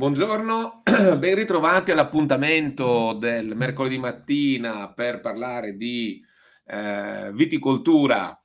Buongiorno, ben ritrovati all'appuntamento del mercoledì mattina per parlare di eh, viticoltura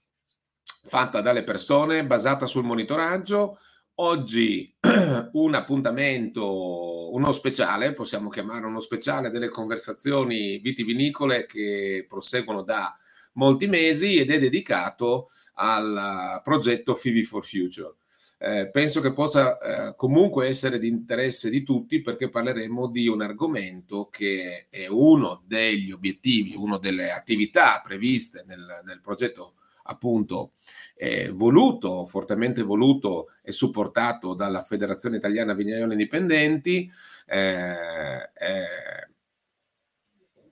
fatta dalle persone, basata sul monitoraggio. Oggi un appuntamento, uno speciale, possiamo chiamare uno speciale delle conversazioni vitivinicole che proseguono da molti mesi ed è dedicato al progetto Fivi for Future eh, penso che possa eh, comunque essere di interesse di tutti perché parleremo di un argomento che è uno degli obiettivi, una delle attività previste nel, nel progetto appunto eh, voluto, fortemente voluto e supportato dalla Federazione Italiana Vignaioli Indipendenti. Eh, eh,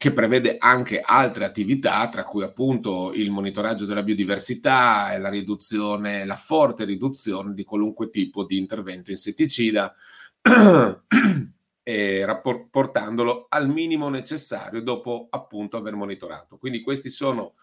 che prevede anche altre attività, tra cui appunto il monitoraggio della biodiversità e la riduzione, la forte riduzione di qualunque tipo di intervento insetticida, e rapport- portandolo al minimo necessario dopo appunto aver monitorato. Quindi questi sono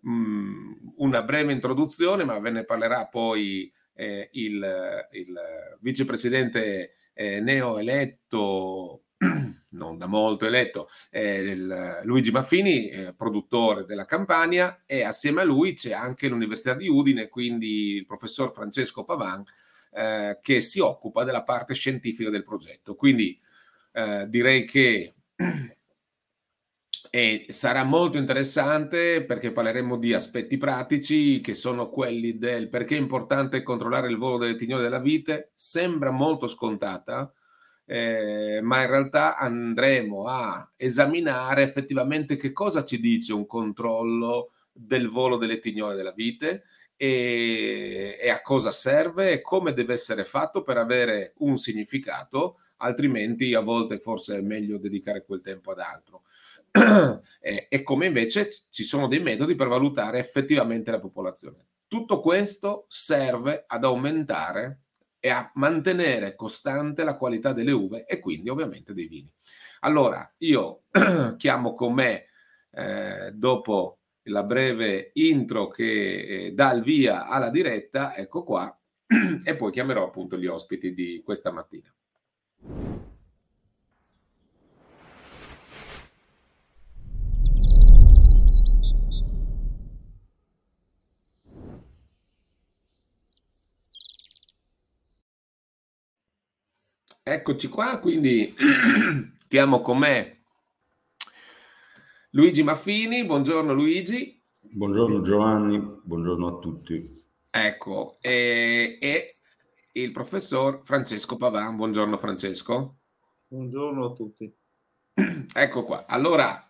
mh, mm, una breve introduzione, ma ve ne parlerà poi eh, il, il, vicepresidente eh, neoeletto non da molto eletto, il, Luigi Maffini, eh, produttore della Campania, e assieme a lui c'è anche l'Università di Udine, quindi il professor Francesco Pavan, eh, che si occupa della parte scientifica del progetto. Quindi eh, direi che e sarà molto interessante perché parleremo di aspetti pratici che sono quelli del perché è importante controllare il volo delle tignole della vite. Sembra molto scontata, eh, ma in realtà andremo a esaminare effettivamente che cosa ci dice un controllo del volo delle tignole della vite e, e a cosa serve e come deve essere fatto per avere un significato, altrimenti a volte forse è meglio dedicare quel tempo ad altro. e, e come invece ci sono dei metodi per valutare effettivamente la popolazione. Tutto questo serve ad aumentare e a mantenere costante la qualità delle uve e quindi ovviamente dei vini. Allora, io chiamo con me, eh, dopo la breve intro che eh, dà il via alla diretta, ecco qua, e poi chiamerò appunto gli ospiti di questa mattina. Eccoci qua, quindi chiamo con me Luigi Maffini. Buongiorno Luigi. Buongiorno Giovanni, buongiorno a tutti. Ecco, e, e il professor Francesco Pavan. Buongiorno Francesco. Buongiorno a tutti. Ecco qua. Allora,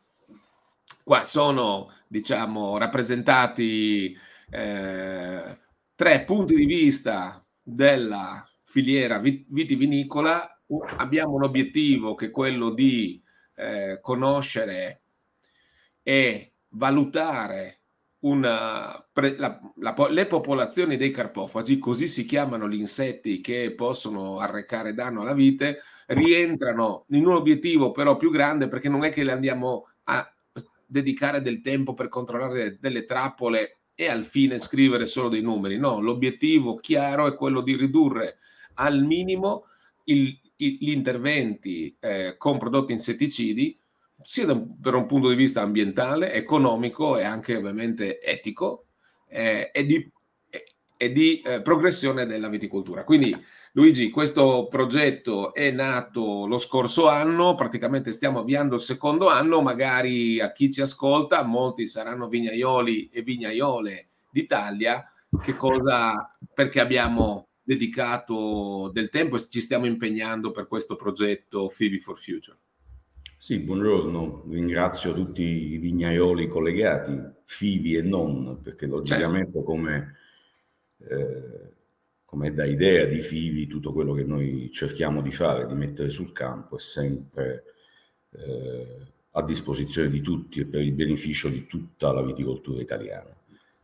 qua sono, diciamo, rappresentati eh, tre punti di vista della filiera vitivinicola abbiamo un obiettivo che è quello di eh, conoscere e valutare una, pre, la, la, le popolazioni dei carpofagi, così si chiamano gli insetti che possono arrecare danno alla vite, rientrano in un obiettivo però più grande perché non è che le andiamo a dedicare del tempo per controllare delle trappole e al fine scrivere solo dei numeri. No, l'obiettivo chiaro è quello di ridurre al minimo il, il, gli interventi eh, con prodotti insetticidi, sia da, per un punto di vista ambientale, economico e anche ovviamente etico, eh, e di, e di eh, progressione della viticoltura. Quindi Luigi, questo progetto è nato lo scorso anno, praticamente stiamo avviando il secondo anno, magari a chi ci ascolta, molti saranno vignaioli e vignaiole d'Italia, che cosa, perché abbiamo dedicato del tempo e ci stiamo impegnando per questo progetto Fivi for Future. Sì, buongiorno, ringrazio tutti i vignaioli collegati, Fivi e non, perché logicamente certo. come, eh, come da idea di Fivi tutto quello che noi cerchiamo di fare, di mettere sul campo è sempre eh, a disposizione di tutti e per il beneficio di tutta la viticoltura italiana.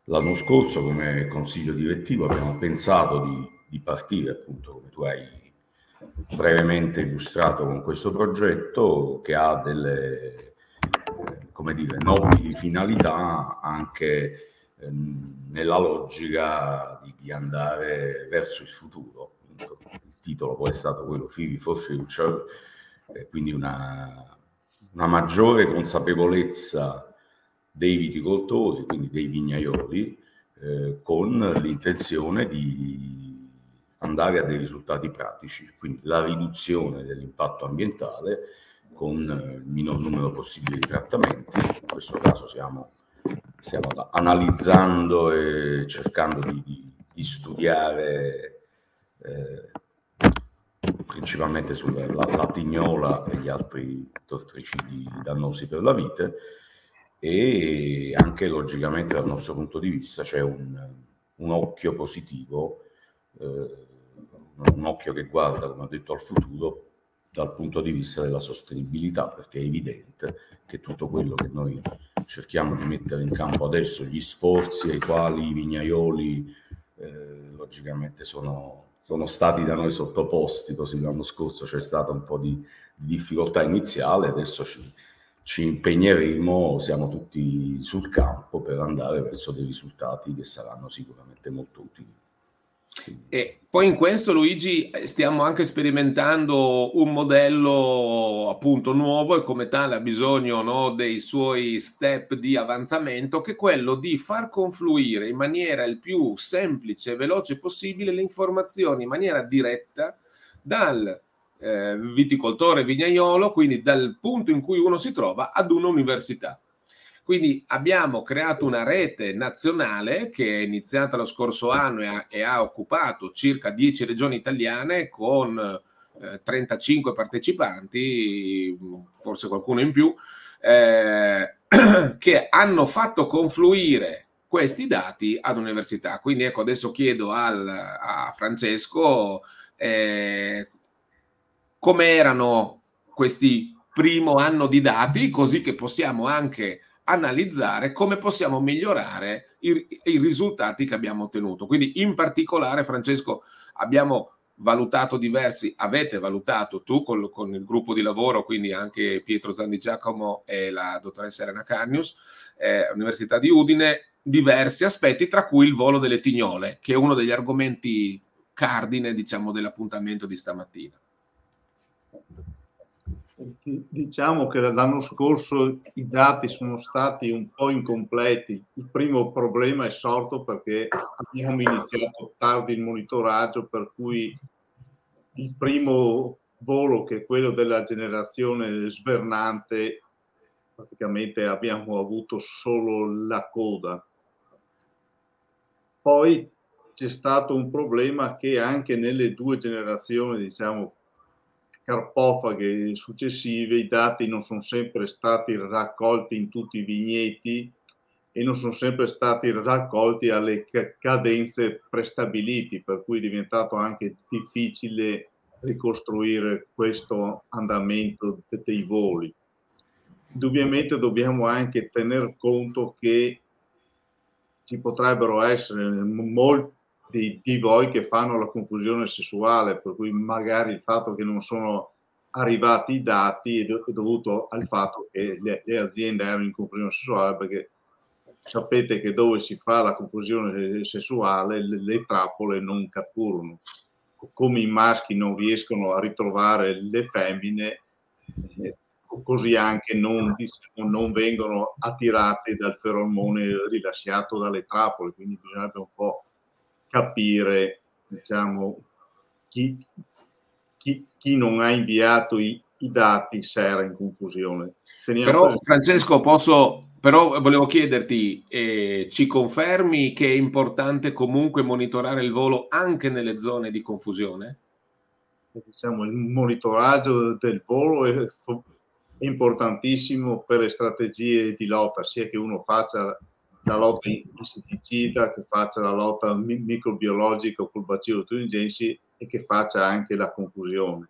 L'anno scorso come consiglio direttivo abbiamo pensato di di partire, appunto, come tu hai brevemente illustrato con questo progetto, che ha delle, come dire, nobili finalità anche ehm, nella logica di, di, andare verso il futuro. Il titolo poi è stato quello Fivi for Future, eh, quindi una, una maggiore consapevolezza dei viticoltori, quindi dei vignaioli, eh, con l'intenzione di andare a dei risultati pratici, quindi la riduzione dell'impatto ambientale con il minor numero possibile di trattamenti, in questo caso siamo, stiamo analizzando e cercando di, di, di studiare eh, principalmente sulla la, la tignola e gli altri tortricidi dannosi per la vite. E anche logicamente dal nostro punto di vista c'è un, un occhio positivo, eh, un occhio che guarda, come ho detto, al futuro dal punto di vista della sostenibilità, perché è evidente che tutto quello che noi cerchiamo di mettere in campo adesso, gli sforzi ai quali i vignaioli eh, logicamente sono, sono, stati da noi sottoposti, così l'anno scorso c'è stata un po' di, di difficoltà iniziale, adesso ci, ci impegneremo, siamo tutti sul campo per andare verso dei risultati che saranno sicuramente molto utili. E poi in questo, Luigi, stiamo anche sperimentando un modello appunto nuovo e come tale ha bisogno no, dei suoi step di avanzamento, che è quello di far confluire in maniera il più semplice e veloce possibile le informazioni in maniera diretta dal eh, viticoltore vignaiolo, quindi dal punto in cui uno si trova ad un'università. Quindi abbiamo creato una rete nazionale che è iniziata lo scorso anno e ha, e ha occupato circa 10 regioni italiane con eh, 35 partecipanti, forse qualcuno in più, eh, che hanno fatto confluire questi dati ad università. Quindi ecco, adesso chiedo al, a Francesco eh, come erano questi primo anno di dati, così che possiamo anche analizzare come possiamo migliorare i, i, risultati che abbiamo ottenuto. Quindi in particolare, Francesco, abbiamo valutato diversi, avete valutato tu con, con il gruppo di lavoro, quindi anche Pietro Zandi Giacomo e la dottoressa Elena Cagnius, eh, Università di Udine, diversi aspetti, tra cui il volo delle tignole, che è uno degli argomenti cardine, diciamo, dell'appuntamento di stamattina. Diciamo che l'anno scorso i dati sono stati un po' incompleti. Il primo problema è sorto perché abbiamo iniziato tardi il monitoraggio, per cui il primo volo, che è quello della generazione svernante, praticamente abbiamo avuto solo la coda. Poi c'è stato un problema che anche nelle due generazioni, diciamo, carpofaghe successive i dati non sono sempre stati raccolti in tutti i vigneti e non sono sempre stati raccolti alle cadenze prestabiliti, per cui è diventato anche difficile ricostruire questo andamento dei voli. Indubbiamente dobbiamo anche tener conto che ci potrebbero essere molti di, di, voi che fanno la confusione sessuale, per cui magari il fatto che non sono arrivati i dati è, do, è dovuto al fatto che le, le, aziende erano in confusione sessuale perché sapete che dove si fa la confusione sessuale le, le trappole non catturano. Come i maschi non riescono a ritrovare le femmine, eh, così anche non, diciamo, non vengono attirati dal feromone rilasciato dalle trappole, quindi bisognerebbe un po' capire diciamo, chi, chi, chi, non ha inviato i, i, dati se era in confusione. Teniamo però per... Francesco posso, però volevo chiederti, eh, ci confermi che è importante comunque monitorare il volo anche nelle zone di confusione? Diciamo, il monitoraggio del volo è, è importantissimo per le strategie di lotta, sia che uno faccia la lotta insetticida, che faccia la lotta microbiologica col bacillo turingensi e che faccia anche la confusione.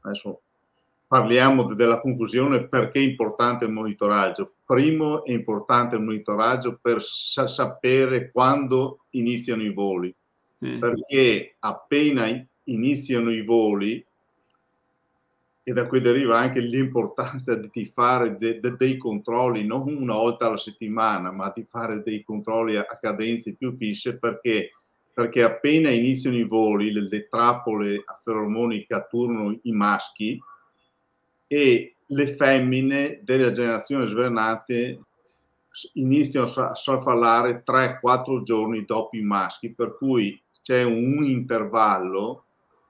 Adesso parliamo della confusione perché è importante il monitoraggio. Primo è importante il monitoraggio per sa- sapere quando iniziano i voli, mm. perché appena iniziano i voli e da cui deriva anche l'importanza di fare de, de, dei controlli non una volta alla settimana, ma di fare dei controlli a, a cadenze più fisse perché perché appena iniziano i voli, le, le trappole a feromoni catturano i maschi e le femmine delle generazioni svernate iniziano a farfallare 3-4 giorni dopo i maschi, per cui c'è un intervallo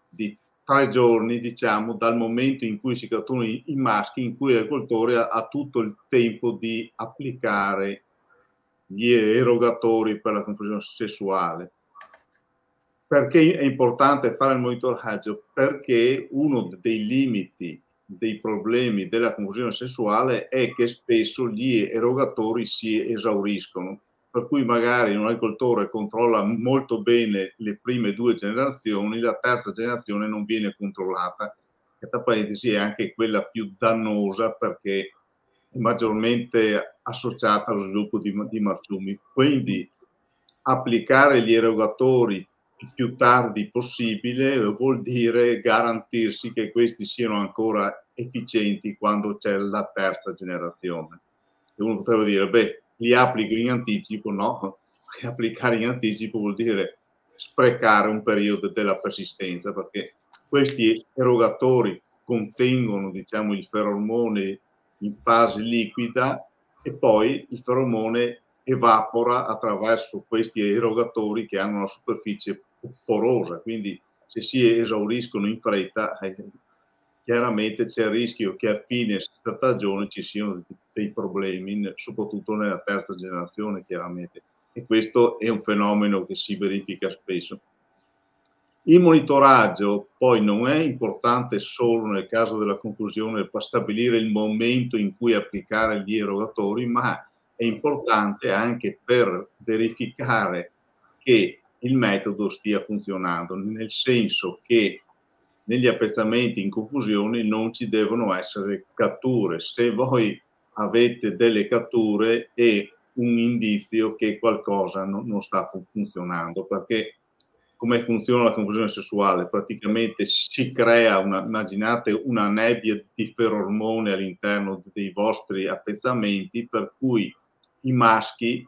di tre giorni, diciamo, dal momento in cui si catturano i, i maschi, in cui l'agricoltore ha, ha, tutto il tempo di applicare gli erogatori per la confusione sessuale. Perché è importante fare il monitoraggio? Perché uno dei limiti dei problemi della confusione sessuale è che spesso gli erogatori si esauriscono, per cui magari un agricoltore controlla molto bene le prime due generazioni, la terza generazione non viene controllata, che tra parentesi è anche quella più dannosa perché è maggiormente associata allo sviluppo di, di marciumi. Quindi applicare gli erogatori più tardi possibile vuol dire garantirsi che questi siano ancora efficienti quando c'è la terza generazione. E uno potrebbe dire, beh, li applico in anticipo, no, applicare in anticipo vuol dire sprecare un periodo della persistenza, perché questi erogatori contengono, diciamo, il feromone in fase liquida e poi il feromone evapora attraverso questi erogatori che hanno una superficie porosa, quindi se si esauriscono in fretta, eh, chiaramente c'è il rischio che a fine stagione ci siano dei problemi, soprattutto nella terza generazione, chiaramente. E questo è un fenomeno che si verifica spesso. Il monitoraggio poi non è importante solo nel caso della conclusione per stabilire il momento in cui applicare gli erogatori, ma è importante anche per verificare che il metodo stia funzionando, nel senso che negli appezzamenti in confusione non ci devono essere catture. Se voi avete delle catture è un indizio che qualcosa non, non sta funzionando, perché come funziona la confusione sessuale? Praticamente si crea, una, immaginate, una nebbia di ferormone all'interno dei vostri appezzamenti, per cui i maschi,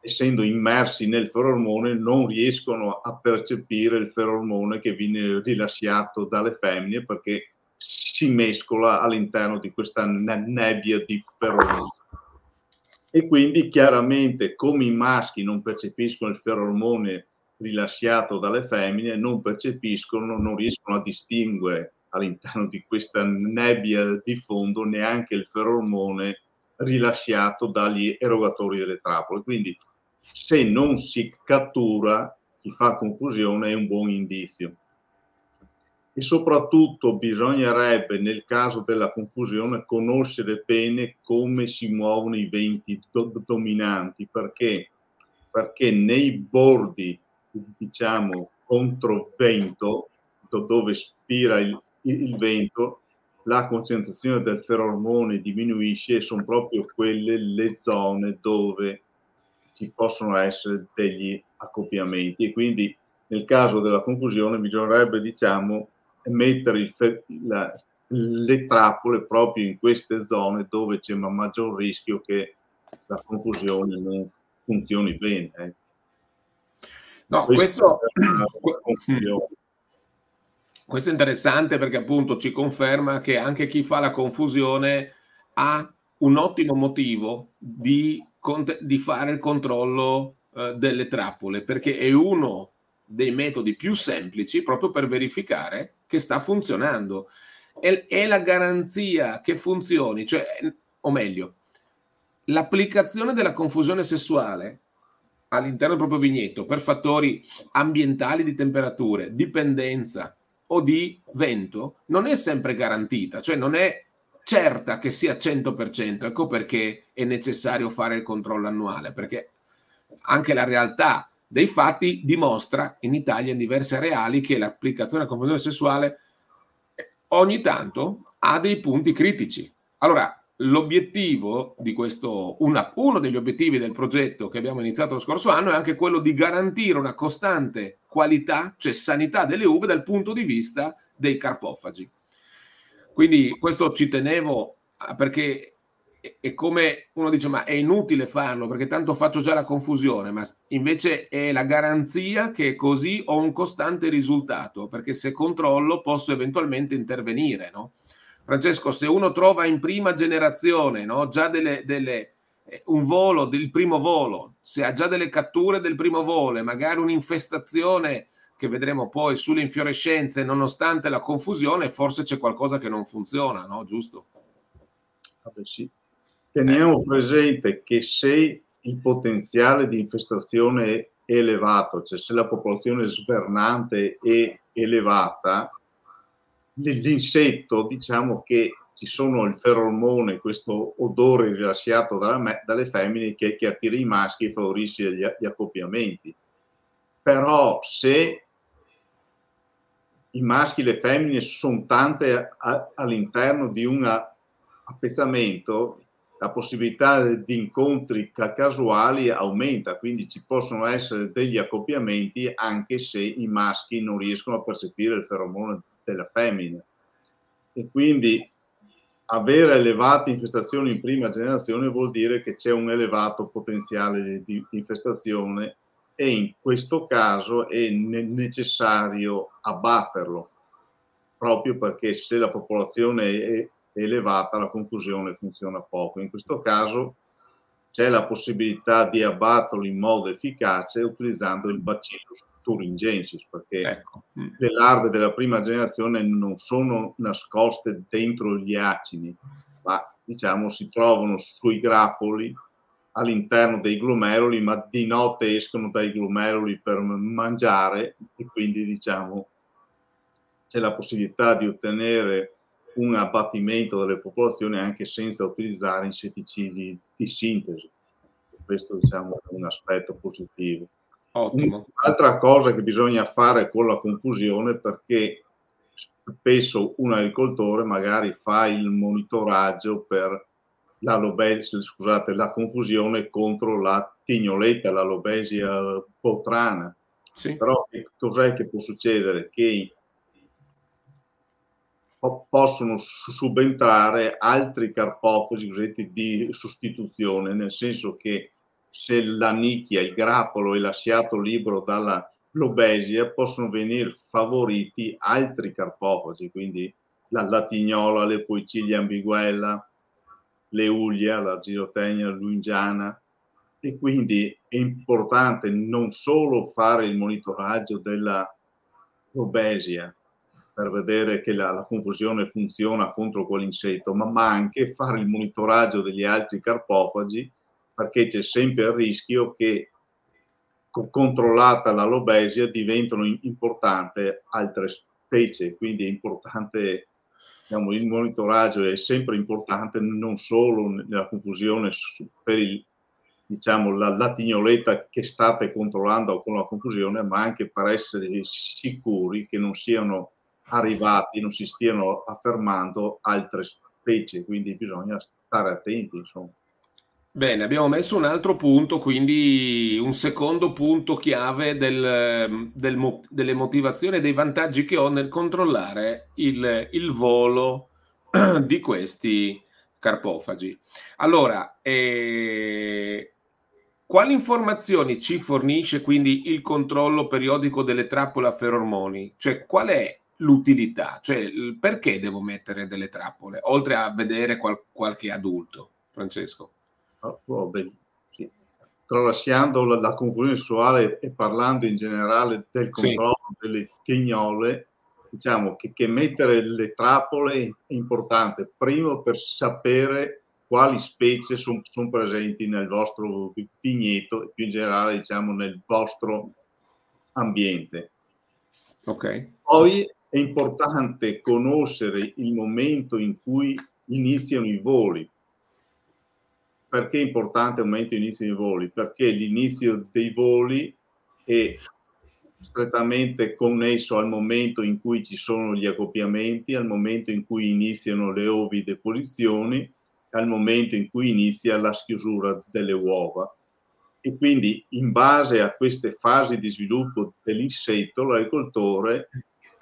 essendo immersi nel feromone, non riescono a percepire il feromone che viene rilasciato dalle femmine perché si mescola all'interno di questa nebbia di feromone. E quindi chiaramente come i maschi non percepiscono il feromone rilasciato dalle femmine, non percepiscono, non riescono a distinguere all'interno di questa nebbia di fondo neanche il feromone rilasciato dagli erogatori delle trappole. Quindi se non si cattura, chi fa confusione è un buon indizio. E soprattutto bisognerebbe, nel caso della confusione, conoscere bene come si muovono i venti do- dominanti, perché? perché nei bordi, diciamo, contro vento, dove spira il, il vento, la concentrazione del feromone diminuisce e sono proprio quelle le zone dove ci possono essere degli accoppiamenti e quindi nel caso della confusione bisognerebbe diciamo mettere il, la, le trappole proprio in queste zone dove c'è un maggior rischio che la confusione non funzioni bene. Eh. No, questo, questo, questo è interessante perché appunto ci conferma che anche chi fa la confusione ha un ottimo motivo di, di fare il controllo eh, delle trappole, perché è uno dei metodi più semplici proprio per verificare che sta funzionando. È, è la garanzia che funzioni, cioè, o meglio, l'applicazione della confusione sessuale all'interno del proprio vigneto per fattori ambientali di temperature, dipendenza, o di vento non è sempre garantita, cioè non è certa che sia 100%, ecco perché è necessario fare il controllo annuale, perché anche la realtà dei fatti dimostra in Italia in diverse areali che l'applicazione della confusione sessuale ogni tanto ha dei punti critici. Allora, l'obiettivo di questo, una, uno degli obiettivi del progetto che abbiamo iniziato lo scorso anno è anche quello di garantire una costante qualità, cioè sanità delle uve dal punto di vista dei carpofagi. Quindi questo ci tenevo perché è come uno dice ma è inutile farlo perché tanto faccio già la confusione, ma invece è la garanzia che così ho un costante risultato, perché se controllo posso eventualmente intervenire, no? Francesco, se uno trova in prima generazione no, già delle, delle, eh, un volo del primo volo, se ha già delle catture del primo volo magari un'infestazione che vedremo poi sulle infiorescenze, nonostante la confusione, forse c'è qualcosa che non funziona, no? Giusto? Sì. Teniamo presente che se il potenziale di infestazione è elevato, cioè se la popolazione svernante è elevata, l'insetto, diciamo che ci sono il feromone, questo odore rilasciato dalle, dalle femmine che, che, attira i maschi e favorisce gli, gli accoppiamenti. Però se i maschi e le femmine sono tante a, all'interno di un appezzamento, la possibilità di incontri casuali aumenta, quindi ci possono essere degli accoppiamenti anche se i maschi non riescono a percepire il feromone della femmina. E quindi avere elevate infestazioni in prima generazione vuol dire che c'è un elevato potenziale di, infestazione e in questo caso è necessario abbatterlo, proprio perché se la popolazione è elevata la confusione funziona poco. In questo caso c'è la possibilità di abbatterlo in modo efficace utilizzando il bacillus thuringiensis, perché ecco. Mm. le larve della prima generazione non sono nascoste dentro gli acini, ma diciamo si trovano sui grappoli all'interno dei glomeruli, ma di notte escono dai glomeruli per mangiare e quindi diciamo c'è la possibilità di ottenere un abbattimento delle popolazioni anche senza utilizzare insetticidi di sintesi. Questo diciamo è un aspetto positivo. Ottimo. Un'altra cosa che bisogna fare con la confusione perché spesso un agricoltore magari fa il monitoraggio per la, lobesia, scusate, la confusione contro la tignoletta, la lobesia potrana. Sì. Però cos'è che può succedere? Che possono subentrare altri carpofagi cosiddetti di sostituzione, nel senso che se la nicchia, il grappolo è lasciato libero dalla lobesia, possono venire favoriti altri carpofagi, quindi la latignola, le poiciglia ambiguella, l'eulia, la girotenia lungiana. E quindi è importante non solo fare il monitoraggio della lobesia, per vedere che la, la confusione funziona contro quell'insetto, ma, ma, anche fare il monitoraggio degli altri carpofagi perché c'è sempre il rischio che controllata la lobesia diventano importanti altre specie, quindi è importante diciamo, il monitoraggio è sempre importante non solo nella confusione per il, diciamo, la, la tignoletta che state controllando con la confusione, ma anche per essere sicuri che non siano arrivati, non si stiano affermando altre specie, quindi bisogna stare attenti. Insomma. Bene, abbiamo messo un altro punto, quindi un secondo punto chiave del, del, delle motivazioni e dei vantaggi che ho nel controllare il, il volo di questi carpofagi. Allora, eh, quali informazioni ci fornisce quindi il controllo periodico delle trappole a ferormoni? Cioè, qual è l'utilità? Cioè, perché devo mettere delle trappole, oltre a vedere qual- qualche adulto, Francesco? Oh, beh, sì. Tralasciando la, la, conclusione sessuale e parlando in generale del controllo sì. delle tignole, diciamo che, che, mettere le trappole è importante, primo per sapere quali specie sono son presenti nel vostro vigneto e più in generale diciamo nel vostro ambiente. Ok. Poi è importante conoscere il momento in cui iniziano i voli. Perché è importante il momento in iniziano i voli? Perché l'inizio dei voli è strettamente connesso al momento in cui ci sono gli accoppiamenti, al momento in cui iniziano le ovideposizioni, al momento in cui inizia la schiusura delle uova. E quindi in base a queste fasi di sviluppo dell'insetto, l'agricoltore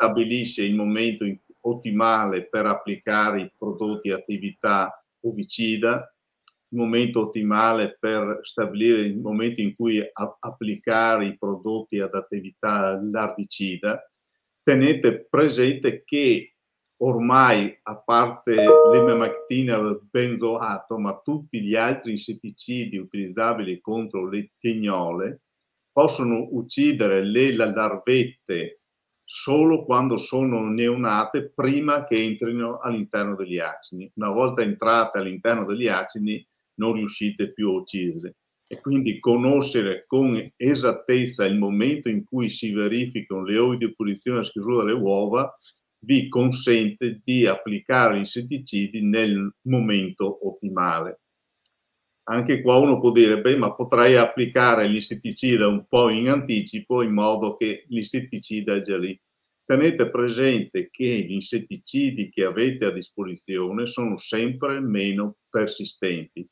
stabilisce il momento ottimale per applicare i prodotti attività ovicida il momento ottimale per stabilire il momento in cui a- applicare i prodotti ad attività larvicida, tenete presente che ormai, a parte l'emamectina benzoato, ma tutti gli altri insetticidi utilizzabili contro le tignole possono uccidere le larvette solo quando sono neonate prima che entrino all'interno degli acini. Una volta entrate all'interno degli acini non riuscite più a ucciderle. E quindi conoscere con esattezza il momento in cui si verificano le ovi di punizione a schiusura delle uova vi consente di applicare gli insetticidi nel momento ottimale. Anche qua uno può dire, beh, ma potrei applicare l'insetticida un po' in anticipo in modo che l'insetticida è già lì. Tenete presente che gli insetticidi che avete a disposizione sono sempre meno persistenti.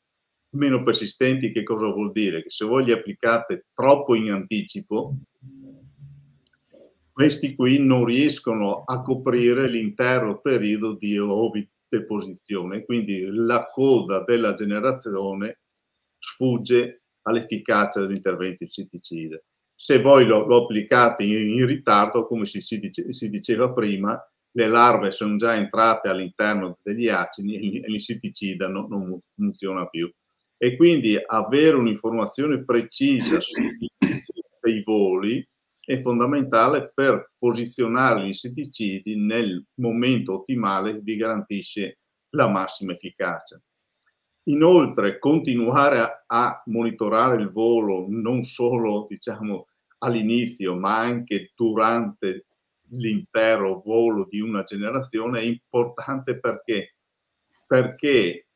Meno persistenti che cosa vuol dire? Che se voi li applicate troppo in anticipo, questi qui non riescono a coprire l'intero periodo di ovideposizione, quindi la coda della generazione sfugge all'efficacia dell'intervento insetticida. Se voi lo, lo applicate in, in, ritardo, come si, si, dice, si, diceva prima, le larve sono già entrate all'interno degli acidi e l'insetticida no, non funziona più. E quindi avere un'informazione precisa sui voli è fondamentale per posizionare gli insetticidi nel momento ottimale che vi garantisce la massima efficacia. Inoltre, continuare a, monitorare il volo non solo diciamo, all'inizio, ma anche durante l'intero volo di una generazione è importante perché, perché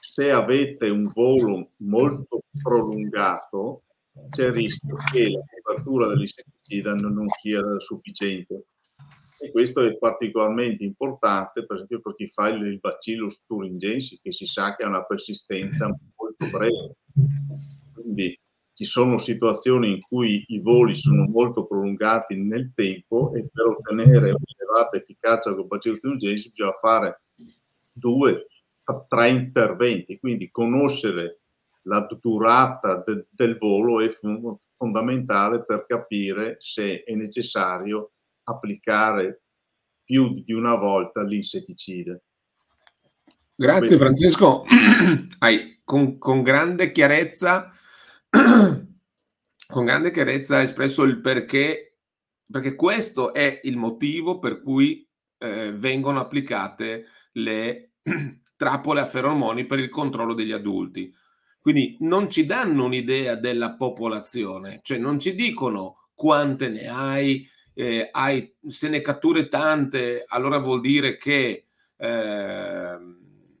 se avete un volo molto prolungato, c'è il rischio che la copertura dell'insetticida non sia sufficiente. E questo è particolarmente importante, per esempio, per chi fa il Bacillus thuringiensis, che si sa che ha una persistenza molto breve. Quindi ci sono situazioni in cui i voli sono molto prolungati nel tempo e per ottenere un'elevata efficacia con Bacillus thuringiensis bisogna fare due a tre interventi. Quindi conoscere la durata de, del volo è fondamentale per capire se è necessario applicare più di una volta l'insetticida. Grazie Quindi, Francesco, hai con, con, grande chiarezza con grande chiarezza espresso il perché, perché questo è il motivo per cui eh, vengono applicate le trappole a feromoni per il controllo degli adulti. Quindi non ci danno un'idea della popolazione, cioè non ci dicono quante ne hai, eh, hai se ne catture tante, allora vuol dire che eh,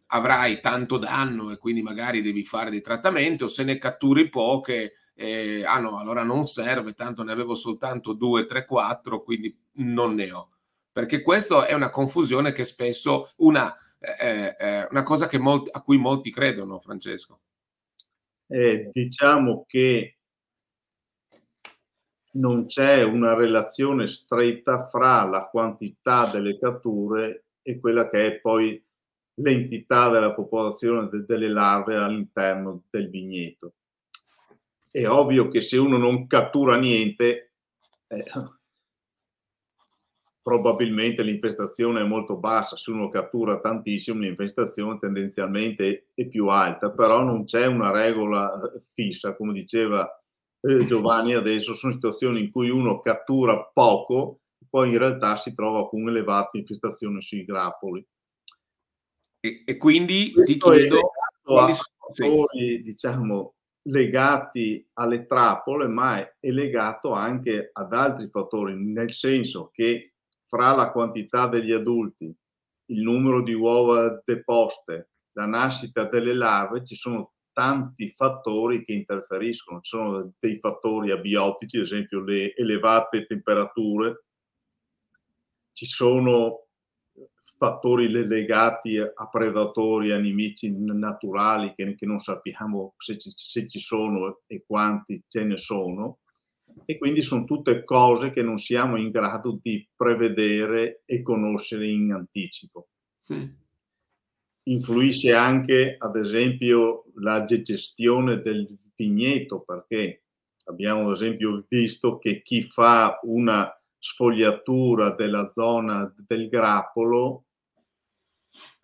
avrai tanto danno e quindi magari devi fare dei trattamenti, o se ne catturi poche, eh, ah no, allora non serve, tanto ne avevo soltanto due, tre, quattro, quindi non ne ho. Perché questa è una confusione che spesso, una, eh, eh, una cosa molti, a cui molti credono, Francesco eh, diciamo che non c'è una relazione stretta fra la quantità delle catture e quella che è poi l'entità della popolazione de- delle larve all'interno del vigneto. È ovvio che se uno non cattura niente, eh, probabilmente l'infestazione è molto bassa, se uno cattura tantissimo l'infestazione tendenzialmente è più alta, però non c'è una regola fissa, come diceva eh, Giovanni adesso, sono situazioni in cui uno cattura poco, poi in realtà si trova con un'elevata infestazione sui grappoli. E, e quindi Questo ti chiedo... a fattori, diciamo, legati alle trappole, ma è, è legato anche ad altri fattori, nel senso che fra la quantità degli adulti, il numero di uova deposte, la nascita delle larve, ci sono tanti fattori che interferiscono. Ci sono dei fattori abiotici, ad esempio le elevate temperature, ci sono fattori legati a predatori, a nemici naturali che, che non sappiamo se ci, se ci sono e quanti ce ne sono e quindi sono tutte cose che non siamo in grado di prevedere e conoscere in anticipo. Mm. Influisce anche, ad esempio, la gestione del vigneto, perché abbiamo ad esempio visto che chi fa una sfogliatura della zona del grappolo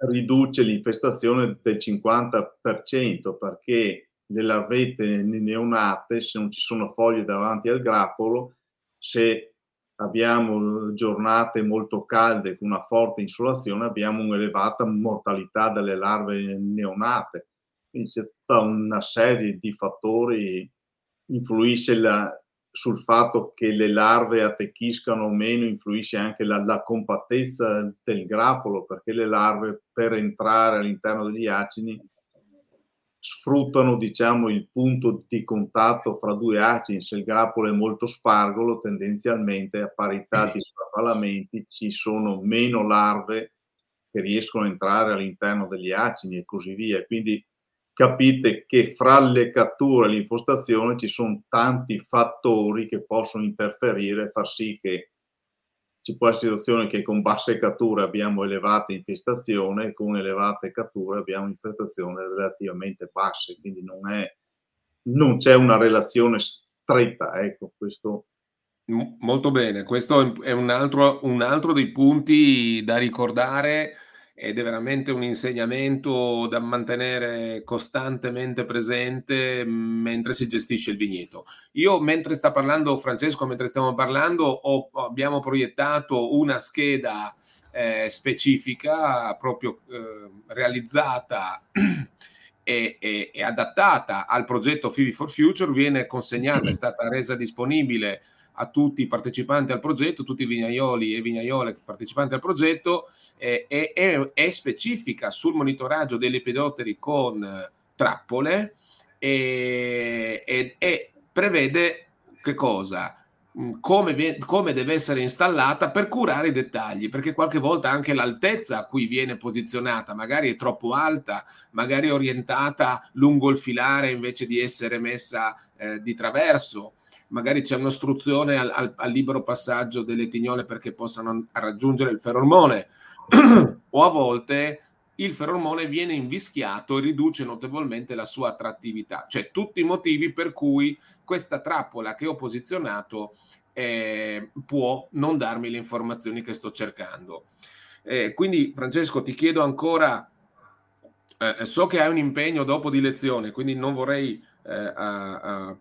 riduce l'infestazione del 50% perché le larvette neonate, se non ci sono foglie davanti al grappolo, se abbiamo giornate molto calde con una forte insolazione, abbiamo un'elevata mortalità delle larve neonate. Quindi c'è tutta una serie di fattori influisce la, sul fatto che le larve attecchiscano o meno, influisce anche la, la, compattezza del grappolo, perché le larve per entrare all'interno degli acini sfruttano diciamo, il punto di contatto fra due acini. Se il grappolo è molto spargolo, tendenzialmente a parità di sovraffollamenti ci sono meno larve che riescono a entrare all'interno degli acini e così via. Quindi capite che fra le catture e l'infostazione ci sono tanti fattori che possono interferire e far sì che ci può essere situazione che con basse catture abbiamo elevate infestazioni e con elevate catture abbiamo infestazioni relativamente basse, quindi non, è, non c'è una relazione stretta. Ecco, questo. Molto bene, questo è un altro, un altro dei punti da ricordare ed è veramente un insegnamento da mantenere costantemente presente mentre si gestisce il vigneto. Io, mentre sta parlando Francesco, mentre stiamo parlando, ho, abbiamo proiettato una scheda eh, specifica, proprio eh, realizzata e, e, e, adattata al progetto Fivi for Future, viene consegnata, è stata resa disponibile a tutti i partecipanti al progetto, tutti i vignaioli e vignaiole partecipanti al progetto, eh, è, è, è, specifica sul monitoraggio degli epidotteri con eh, trappole e, e, e, prevede che cosa? Mm, come, come, deve essere installata per curare i dettagli, perché qualche volta anche l'altezza a cui viene posizionata magari è troppo alta, magari orientata lungo il filare invece di essere messa eh, di traverso magari c'è un'ostruzione al, al, al, libero passaggio delle tignole perché possano raggiungere il ferormone o a volte il ferormone viene invischiato e riduce notevolmente la sua attrattività. Cioè tutti i motivi per cui questa trappola che ho posizionato eh, può non darmi le informazioni che sto cercando. Eh, quindi Francesco ti chiedo ancora, eh, so che hai un impegno dopo di lezione, quindi non vorrei eh, a, a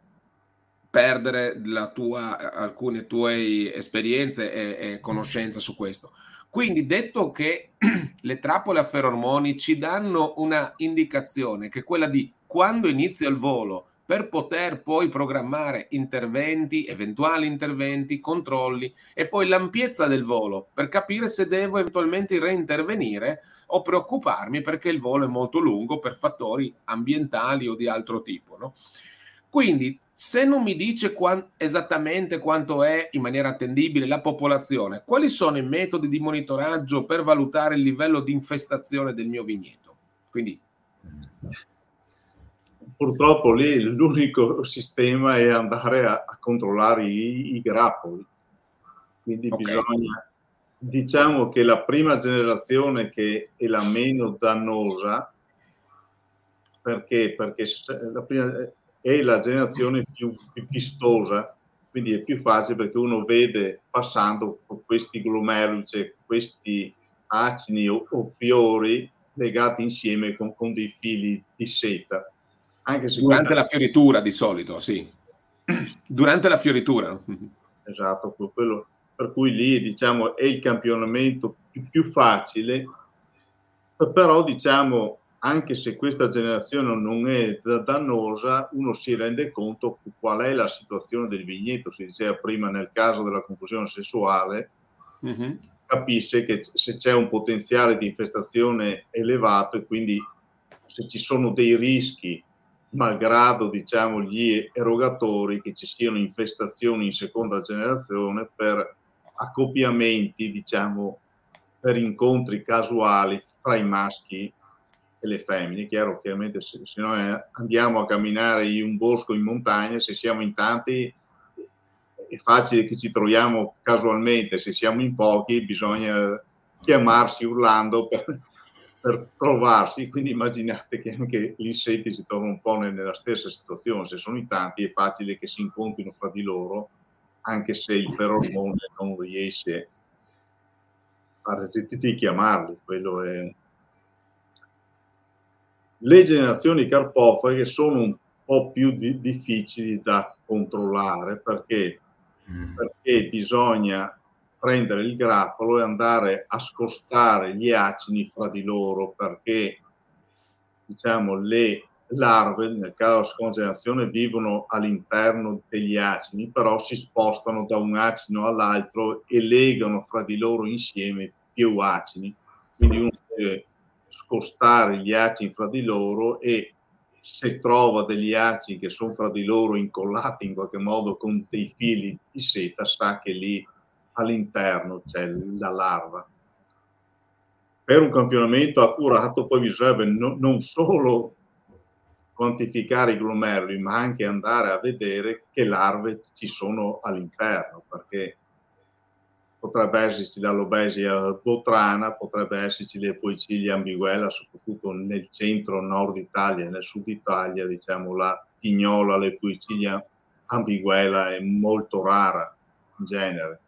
perdere tua, alcune tue esperienze e, e conoscenze su questo. Quindi detto che le trappole a ferormoni ci danno una indicazione che è quella di quando inizia il volo per poter poi programmare interventi, eventuali interventi, controlli e poi l'ampiezza del volo per capire se devo eventualmente reintervenire o preoccuparmi perché il volo è molto lungo per fattori ambientali o di altro tipo. No? Quindi se non mi dice quant- esattamente quanto è in maniera attendibile la popolazione, quali sono i metodi di monitoraggio per valutare il livello di infestazione del mio vigneto? Quindi purtroppo lì l'unico sistema è andare a, a controllare i, i, grappoli. Quindi okay. bisogna, diciamo che la prima generazione che è la meno dannosa, perché? Perché la prima, è la generazione più, più vistosa, quindi è più facile perché uno vede passando questi glomeruli, cioè questi acini o, o, fiori legati insieme con, con, dei fili di seta. Anche se Durante questa... la fioritura di solito, sì. Durante la fioritura. Esatto, quello, per cui lì diciamo è il campionamento più, più facile, però diciamo anche se questa generazione non è dannosa, uno si rende conto qual è la situazione del vigneto. Si diceva prima nel caso della confusione sessuale, mm-hmm. capisce che se c'è un potenziale di infestazione elevato e quindi se ci sono dei rischi, malgrado diciamo, gli erogatori, che ci siano infestazioni in seconda generazione per accoppiamenti, diciamo, per incontri casuali fra i maschi e le femmine. Chiaro, chiaramente se, se noi andiamo a camminare in un bosco in montagna, se siamo in tanti è facile che ci troviamo casualmente, se siamo in pochi bisogna chiamarsi urlando per, per trovarsi, quindi immaginate che anche gli insetti si trovano un po' nella stessa situazione, se sono in tanti è facile che si incontrino fra di loro, anche se il feromone non riesce a richiamarli, quello è... Le generazioni carpofaghe sono un po' più di, difficili da controllare perché, mm. perché bisogna prendere il grappolo e andare a scostare gli acini fra di loro perché diciamo le larve nel caso della seconda generazione vivono all'interno degli acini però si spostano da un acino all'altro e legano fra di loro insieme più acini quindi uno deve scostare gli acini fra di loro e se trova degli acini che sono fra di loro incollati in qualche modo con dei fili di seta sa che lì all'interno c'è la larva. Per un campionamento accurato poi bisognerebbe no, non solo quantificare i glomeruli, ma anche andare a vedere che larve ci sono all'interno, perché potrebbe esserci l'alobesia botrana, potrebbe esserci l'epoicilia ambiguella, soprattutto nel centro-nord Italia, nel sud Italia, diciamo la tignola, l'epoicilia ambiguella è molto rara in genere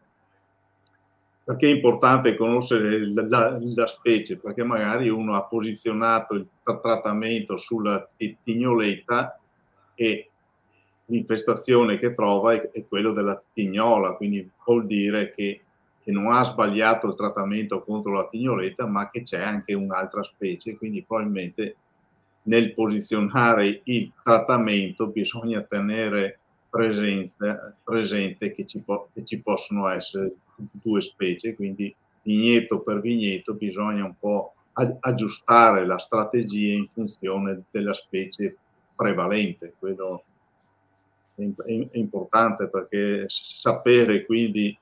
perché è importante conoscere la, la, specie? Perché magari uno ha posizionato il trattamento sulla tignoletta e l'infestazione che trova è, è quello della tignola, quindi vuol dire che, che, non ha sbagliato il trattamento contro la tignoletta, ma che c'è anche un'altra specie, quindi probabilmente nel posizionare il trattamento bisogna tenere presenza, presente che ci, po- che ci possono essere due specie, quindi vigneto per vigneto bisogna un po' aggiustare la strategia in funzione della specie prevalente. Quello è importante perché sapere quindi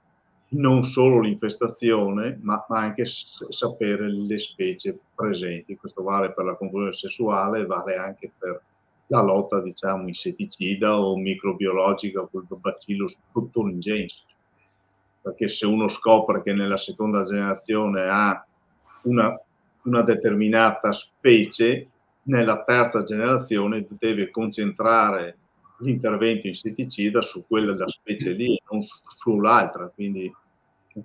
non solo l'infestazione, ma, anche sapere le specie presenti. Questo vale per la confusione sessuale, vale anche per la lotta, diciamo, insetticida o microbiologica col Bacillus thuringiensis perché se uno scopre che nella seconda generazione ha una, una determinata specie, nella terza generazione deve concentrare l'intervento insetticida su quella della specie lì, non sull'altra. Quindi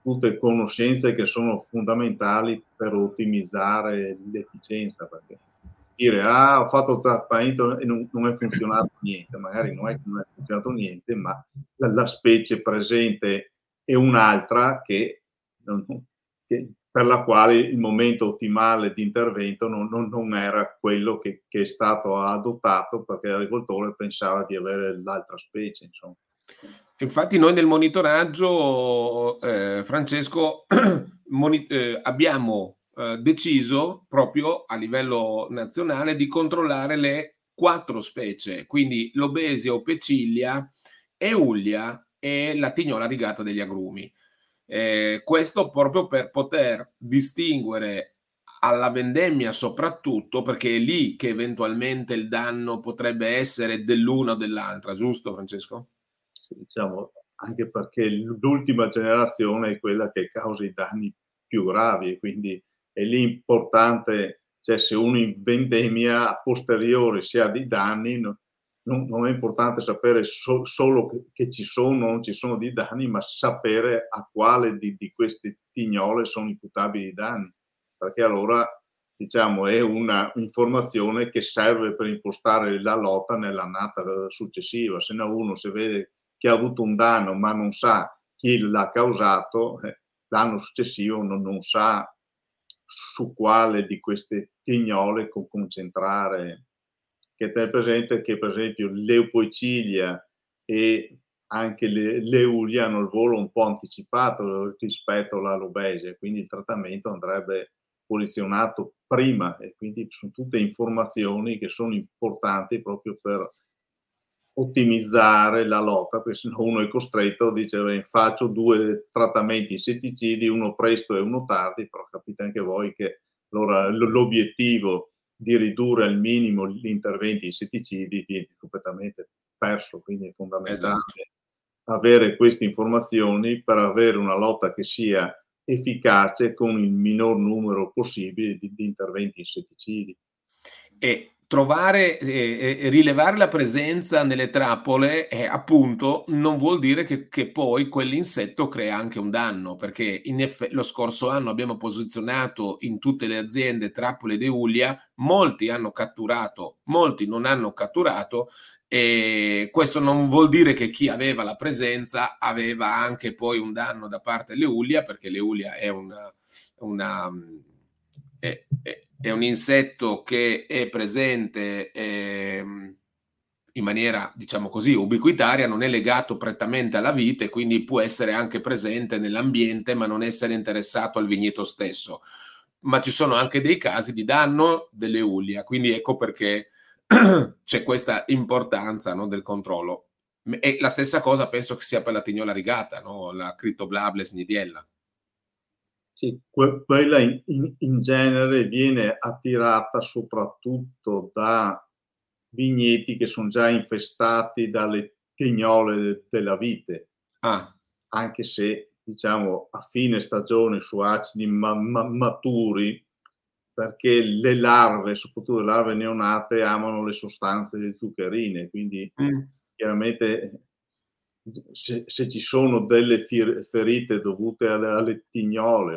tutte conoscenze che sono fondamentali per ottimizzare l'efficienza. Perché dire ah, ho fatto il trattamento e non, non, è funzionato niente, magari non è che non è funzionato niente, ma la, la specie presente e un'altra che, che, per la quale il momento ottimale di intervento non, non, non era quello che, che, è stato adottato perché l'agricoltore pensava di avere l'altra specie. Insomma. Infatti noi nel monitoraggio, eh, Francesco, moni- eh, abbiamo eh, deciso proprio a livello nazionale di controllare le quattro specie, quindi l'obesia pecilia, eulia, e la tignola rigata degli agrumi. Eh, questo proprio per poter distinguere alla vendemmia soprattutto perché è lì che eventualmente il danno potrebbe essere dell'una o dell'altra, giusto Francesco? Diciamo anche perché l'ultima generazione è quella che causa i danni più gravi quindi è lì importante, cioè se uno in vendemmia a posteriori si ha dei danni, non, non è importante sapere so, solo che, che, ci sono o non ci sono dei danni, ma sapere a quale di, di queste tignole sono imputabili i danni, perché allora diciamo è un'informazione che serve per impostare la lotta nell'annata successiva, se no uno se vede che ha avuto un danno ma non sa chi l'ha causato, eh, l'anno successivo non, non sa su quale di queste tignole concentrare. Che te presente che per esempio l'eupoicilia e anche le, l'eulia hanno il volo un po' anticipato rispetto all'alobesia, quindi il trattamento andrebbe posizionato prima e quindi sono tutte informazioni che sono importanti proprio per ottimizzare la lotta, perché se no uno è costretto, dice beh, faccio due trattamenti insetticidi, uno presto e uno tardi, però capite anche voi che allora l'obiettivo di ridurre al minimo gli interventi insetticidi viene completamente perso, quindi è fondamentale esatto. avere queste informazioni per avere una lotta che sia efficace con il minor numero possibile di, di interventi insetticidi. E trovare e eh, rilevare la presenza nelle trappole eh, appunto non vuol dire che, che, poi quell'insetto crea anche un danno perché in eff- lo scorso anno abbiamo posizionato in tutte le aziende trappole di Ulia molti hanno catturato molti non hanno catturato e questo non vuol dire che chi aveva la presenza aveva anche poi un danno da parte dell'Eulia perché l'Eulia è una, una è, è un insetto che è presente eh, in maniera, diciamo così, ubiquitaria, non è legato prettamente alla vite, quindi può essere anche presente nell'ambiente, ma non essere interessato al vigneto stesso. Ma ci sono anche dei casi di danno dell'eulia, quindi ecco perché c'è questa importanza no, del controllo. E la stessa cosa penso che sia per la tignola rigata, no? la Cryptoblables nidiella. Sì, quella in, in, in, genere viene attirata soprattutto da vigneti che sono già infestati dalle tignole de, della vite. Ah. Anche se, diciamo, a fine stagione su acidi ma, ma, maturi, perché le larve, soprattutto le larve neonate, amano le sostanze zuccherine, quindi mm. chiaramente se, se, ci sono delle ferite dovute alle, alle tignole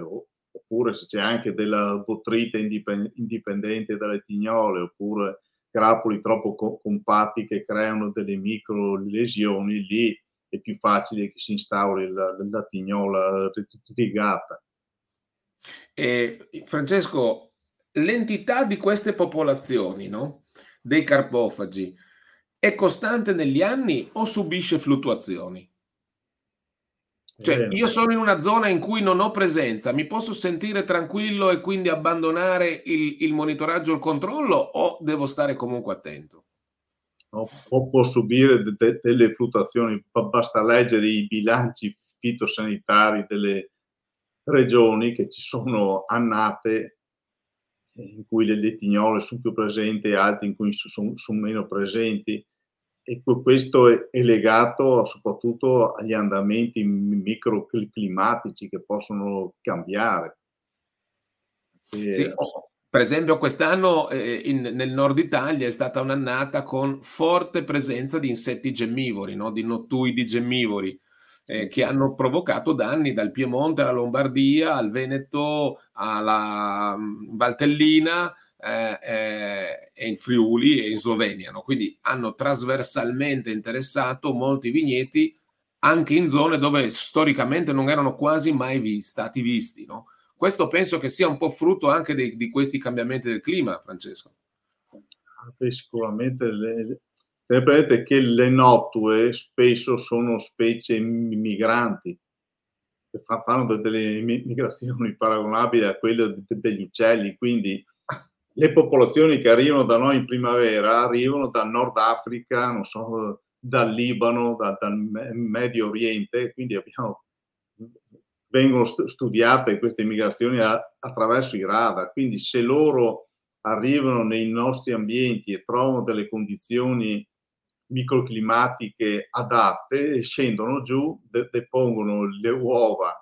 oppure se c'è anche della botrite indipendente dalle tignole oppure grappoli troppo compatti che creano delle micro lesioni, lì è più facile che si instauri la, la tignola rigata. Eh, Francesco, l'entità di queste popolazioni, no? dei carpofagi, è costante negli anni o subisce fluttuazioni? Cioè, io sono in una zona in cui non ho presenza, mi posso sentire tranquillo e quindi abbandonare il, il monitoraggio, il controllo o devo stare comunque attento? O, o può subire de, de, delle fluttuazioni, basta leggere i bilanci fitosanitari delle regioni che ci sono annate in cui le, le tignole sono più presenti e altre in cui sono, sono meno presenti e questo è, legato soprattutto agli andamenti microclimatici che possono cambiare. Sì, per esempio quest'anno eh, in, nel nord Italia è stata un'annata con forte presenza di insetti gemmivori, no? di nottuidi gemmivori, eh, che hanno provocato danni dal Piemonte alla Lombardia, al Veneto, alla mm, Valtellina, eh, eh, e in Friuli e in Slovenia. No? Quindi hanno trasversalmente interessato molti vigneti anche in zone dove storicamente non erano quasi mai stati visti. No? Questo penso che sia un po' frutto anche di, di questi cambiamenti del clima, Francesco. Sicuramente le, Sapete che le nottue spesso sono specie migranti, che fanno delle migrazioni paragonabili a quelle degli uccelli, quindi le popolazioni che arrivano da noi in primavera arrivano dal Nord Africa, non so, dal Libano, da, dal Medio Oriente, quindi abbiamo, vengono studiate queste migrazioni a, attraverso i radar. Quindi se loro arrivano nei nostri ambienti e trovano delle condizioni microclimatiche adatte, scendono giù, depongono le uova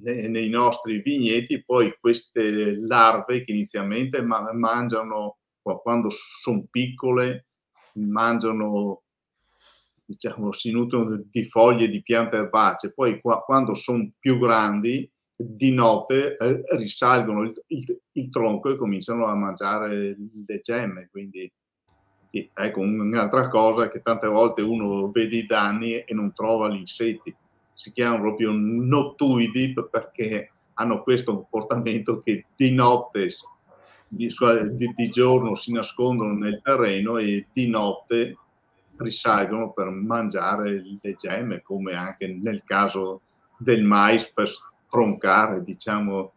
nei nostri vigneti poi queste larve che inizialmente mangiano, quando sono piccole, mangiano, diciamo, si nutrono di foglie di piante erbacee, poi quando sono più grandi, di notte eh, risalgono il, il, il, tronco e cominciano a mangiare le gemme. Quindi, ecco, un'altra cosa che tante volte uno vede i danni e non trova gli insetti si chiamano proprio nottuidi perché hanno questo comportamento che di notte, di, di, di giorno si nascondono nel terreno e di notte risalgono per mangiare le gemme, come anche nel caso del mais per stroncare diciamo,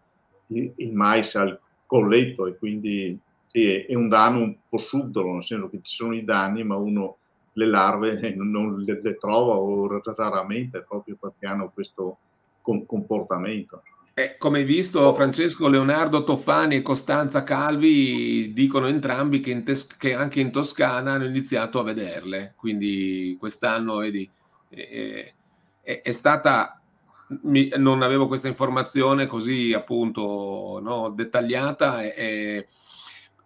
il, mais al colletto e quindi sì, è un danno un po' subdolo, nel senso che ci sono i danni, ma uno le larve non le, le trova o raramente proprio perché hanno questo comportamento. Eh, come hai visto, Francesco Leonardo Toffani e Costanza Calvi dicono entrambi che, tes- che anche in Toscana hanno iniziato a vederle, quindi quest'anno vedi, è, è, è stata mi, non avevo questa informazione così appunto no, dettagliata e,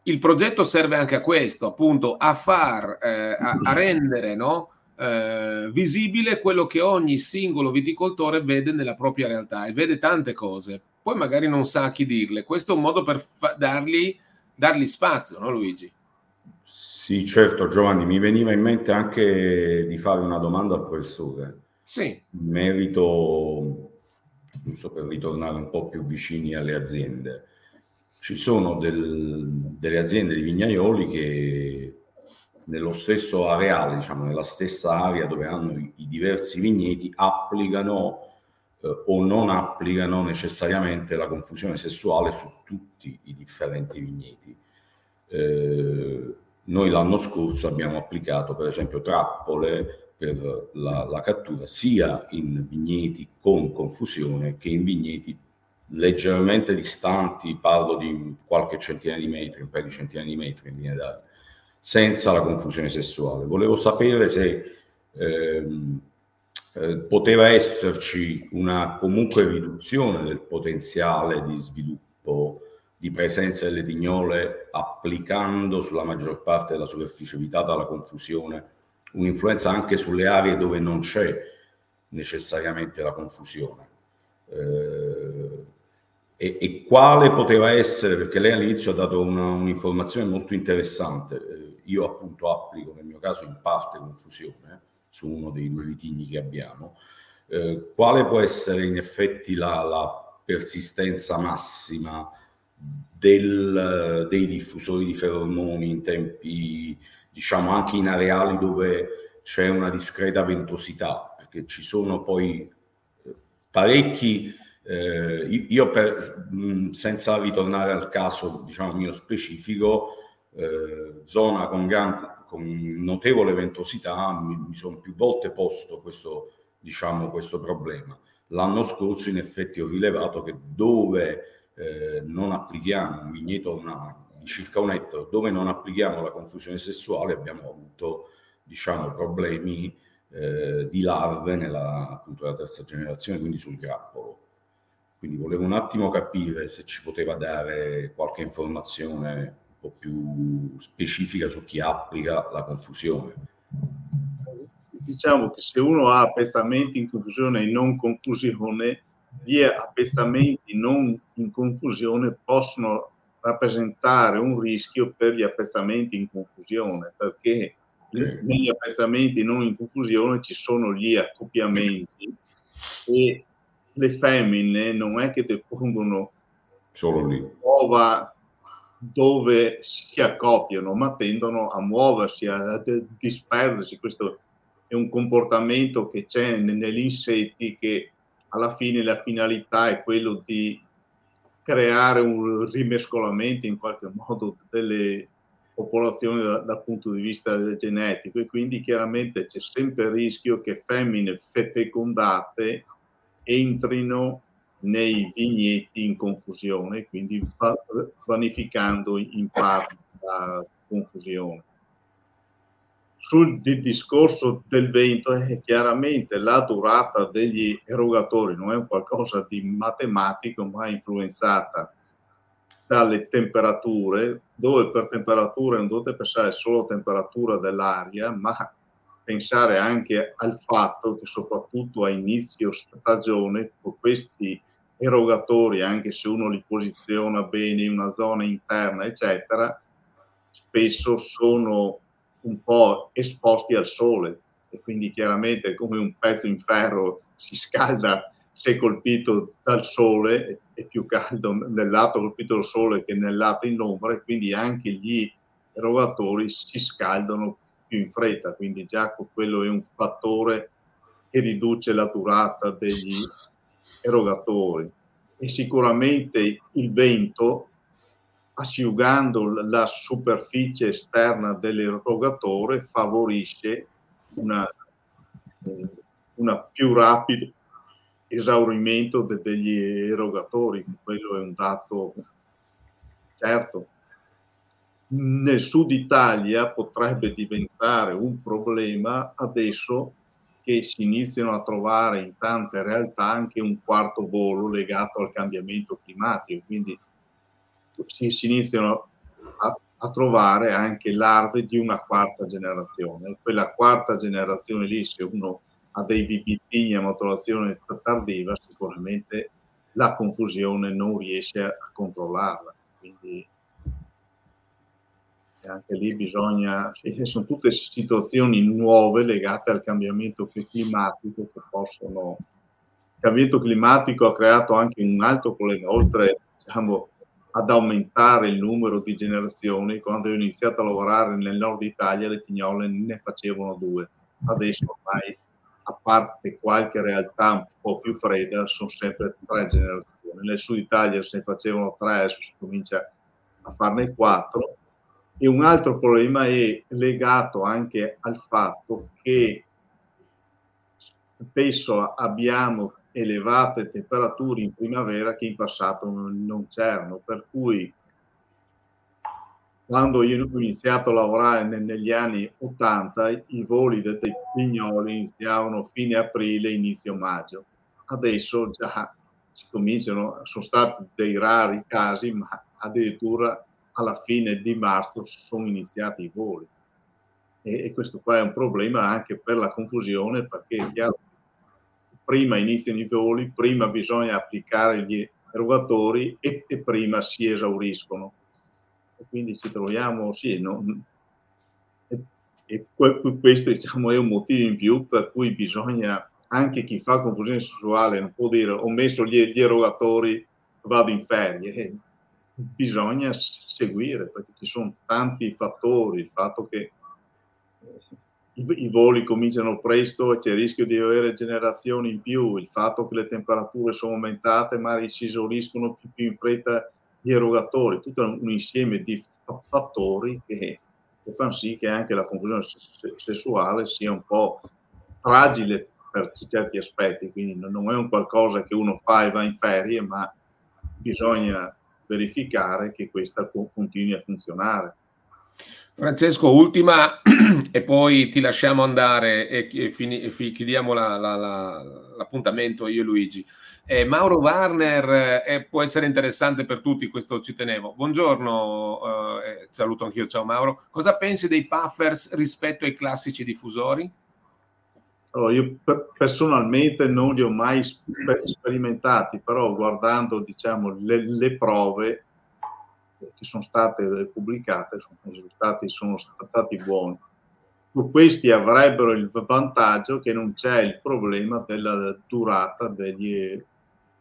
il progetto serve anche a questo, appunto a far, eh, a, a, rendere no, eh, visibile quello che ogni singolo viticoltore vede nella propria realtà e vede tante cose, poi magari non sa a chi dirle. Questo è un modo per fa- dargli, dargli spazio, no Luigi? Sì, certo Giovanni, mi veniva in mente anche di fare una domanda al professore. Sì. In merito, giusto per ritornare un po' più vicini alle aziende, ci sono del, delle aziende di vignaioli che nello stesso areale, diciamo nella stessa area dove hanno i, i diversi vigneti, applicano eh, o non applicano necessariamente la confusione sessuale su tutti i differenti vigneti. Eh, noi l'anno scorso abbiamo applicato per esempio trappole per la, la, cattura sia in vigneti con confusione che in vigneti leggermente distanti, parlo di qualche centinaia di metri, un paio di centinaia di metri in linea d'aria, senza la confusione sessuale. Volevo sapere se ehm, eh, poteva esserci una comunque riduzione del potenziale di sviluppo di presenza delle tignole applicando sulla maggior parte della superficie evitata la confusione un'influenza anche sulle aree dove non c'è necessariamente la confusione. Eh, e, e, quale poteva essere, perché lei all'inizio ha dato una, un'informazione molto interessante, eh, io appunto applico nel mio caso in parte confusione eh, su uno dei due vitigni che abbiamo, eh, quale può essere in effetti la, la persistenza massima del, dei diffusori di feromoni in tempi, diciamo anche in areali dove c'è una discreta ventosità, perché ci sono poi eh, parecchi eh, io per, senza ritornare al caso diciamo mio specifico, eh, zona con, gran, con, notevole ventosità, mi, mi sono più volte posto questo, diciamo, questo problema. L'anno scorso in effetti ho rilevato che dove eh, non applichiamo un vigneto una, di circa un ettaro, dove non applichiamo la confusione sessuale abbiamo avuto diciamo, problemi eh, di larve nella appunto, la terza generazione, quindi sul grappolo. Quindi volevo un attimo capire se ci poteva dare qualche informazione un po' più specifica su chi applica la confusione. Diciamo che se uno ha appezzamenti in confusione e non confusione, gli appezzamenti non in confusione possono rappresentare un rischio per gli appezzamenti in confusione, perché negli appezzamenti non in confusione ci sono gli accoppiamenti e le femmine non è che depongono solo lì uova dove si accoppiano, ma tendono a muoversi, a disperdersi. Questo è un comportamento che c'è negli insetti che alla fine la finalità è quello di creare un rimescolamento in qualche modo delle popolazioni da, dal punto di vista genetico e quindi chiaramente c'è sempre il rischio che femmine fecondate entrino nei vigneti in confusione, quindi vanificando in parte la confusione. Sul discorso del vento eh, chiaramente la durata degli erogatori non è qualcosa di matematico, ma è influenzata dalle temperature, dove per temperature non dovete pensare solo alla temperatura dell'aria, ma pensare anche al fatto che soprattutto a inizio stagione questi erogatori, anche se uno li posiziona bene in una zona interna, eccetera, spesso sono un po' esposti al sole. E quindi chiaramente come un pezzo in ferro si scalda se colpito dal sole è più caldo nel lato colpito dal sole che nel lato in ombra e quindi anche gli erogatori si scaldano più in fretta, quindi già quello è un fattore che riduce la durata degli erogatori. E sicuramente il vento, asciugando la superficie esterna dell'erogatore, favorisce una, una più rapido esaurimento degli erogatori, quello è un dato certo nel sud Italia potrebbe diventare un problema adesso che si iniziano a trovare in tante realtà anche un quarto volo legato al cambiamento climatico, quindi si, si iniziano a, a, trovare anche larve di una quarta generazione. Quella quarta generazione lì, se uno ha dei vitigni a maturazione tardiva, sicuramente la confusione non riesce a controllarla. Quindi anche lì bisogna, sono tutte situazioni nuove legate al cambiamento climatico che possono... Il cambiamento climatico ha creato anche un altro problema, oltre diciamo, ad aumentare il numero di generazioni, quando ho iniziato a lavorare nel nord Italia le tignole ne facevano due, adesso ormai a parte qualche realtà un po' più fredda sono sempre tre generazioni, nel sud Italia se ne facevano tre, adesso si comincia a farne quattro e un altro problema è legato anche al fatto che spesso abbiamo elevate temperature in primavera che in passato non c'erano, per cui quando io ho iniziato a lavorare negli anni 80 i voli dei pignoli iniziavano fine aprile, inizio maggio. Adesso già si cominciano, sono stati dei rari casi, ma addirittura alla fine di marzo sono iniziati i voli. E, e questo qua è un problema anche per la confusione perché chiaro, prima iniziano i voli, prima bisogna applicare gli erogatori e, e prima si esauriscono. E quindi ci troviamo, sì, no, e, e questo diciamo, è un motivo in più per cui bisogna, anche chi fa confusione sessuale non può dire ho messo gli, gli erogatori, vado in ferie bisogna seguire perché ci sono tanti fattori, il fatto che eh, i, voli cominciano presto e c'è il rischio di avere generazioni in più, il fatto che le temperature sono aumentate ma si esauriscono più, più in fretta gli erogatori, tutto un insieme di fattori che, che fanno sì che anche la confusione sessuale sia un po' fragile per certi aspetti, quindi non è un qualcosa che uno fa e va in ferie, ma bisogna verificare che questa continui a funzionare. Francesco, ultima e poi ti lasciamo andare e, fini, e chiudiamo la, la, la, l'appuntamento io e Luigi. Eh, Mauro Warner eh, può essere interessante per tutti, questo ci tenevo. Buongiorno, eh, saluto anch'io, ciao Mauro. Cosa pensi dei puffers rispetto ai classici diffusori? Allora, io personalmente non li ho mai sperimentati, però guardando diciamo, le, le prove che sono state pubblicate, i risultati sono stati buoni. Questi avrebbero il vantaggio che non c'è il problema della durata degli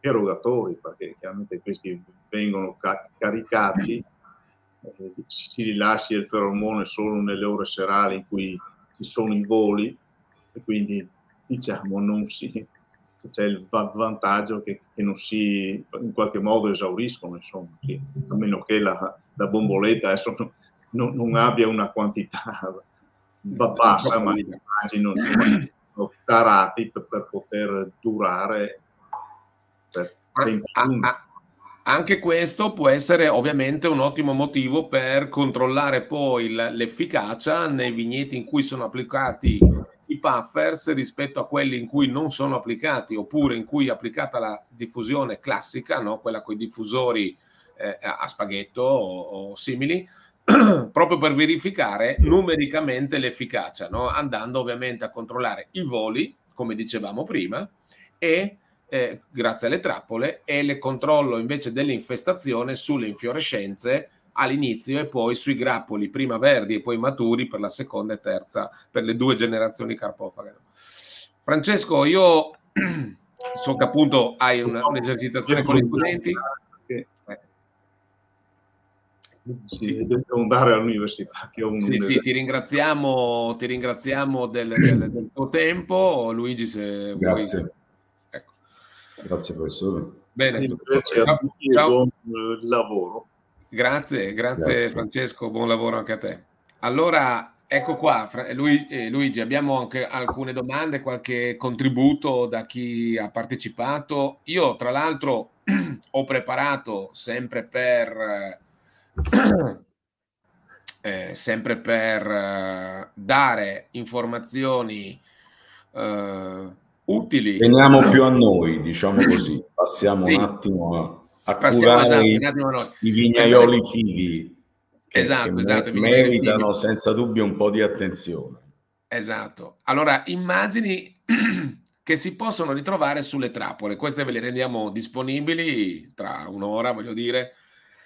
erogatori, perché chiaramente questi vengono caricati, eh, si rilascia il feromone solo nelle ore serali in cui ci sono i voli, e quindi diciamo non si c'è il vantaggio che, che, non si in qualche modo esauriscono insomma sì. a meno che la, la bomboletta adesso non, non, abbia una quantità bassa ma immagino sono tarati per, per, poter durare per tempo anche questo può essere ovviamente un ottimo motivo per controllare poi l'efficacia nei vigneti in cui sono applicati i puffers rispetto a quelli in cui non sono applicati oppure in cui è applicata la diffusione classica, no? quella con i diffusori eh, a spaghetto o, o simili, proprio per verificare numericamente l'efficacia, no? andando ovviamente a controllare i voli, come dicevamo prima, e eh, grazie alle trappole, e il controllo invece dell'infestazione sulle infiorescenze all'inizio e poi sui grappoli, prima verdi e poi maturi per la seconda e terza, per le due generazioni carpofaghe. Francesco, io so che appunto hai una, un'esercitazione con gli studenti. Sì, devo andare all'università. Che sì, sì, ti ringraziamo, ti ringraziamo del, del, del, tuo tempo. Luigi, se Grazie. vuoi. Ecco. Grazie professore. Bene, ciao. ciao. Buon lavoro. Grazie, grazie, grazie, Francesco, buon lavoro anche a te. Allora, ecco qua, Lui, eh, Luigi, abbiamo anche alcune domande, qualche contributo da chi ha partecipato. Io, tra l'altro, ho preparato sempre per, eh, sempre per eh, dare informazioni eh, utili. Veniamo più a noi, diciamo così, passiamo sì. un attimo a, a passiamo, curare esatto, i, i vignaioli fighi che, esatto, che esatto, meritano senza dubbio un po' di attenzione. Esatto. Allora, immagini che si possono ritrovare sulle trappole. Queste ve le rendiamo disponibili tra un'ora, voglio dire,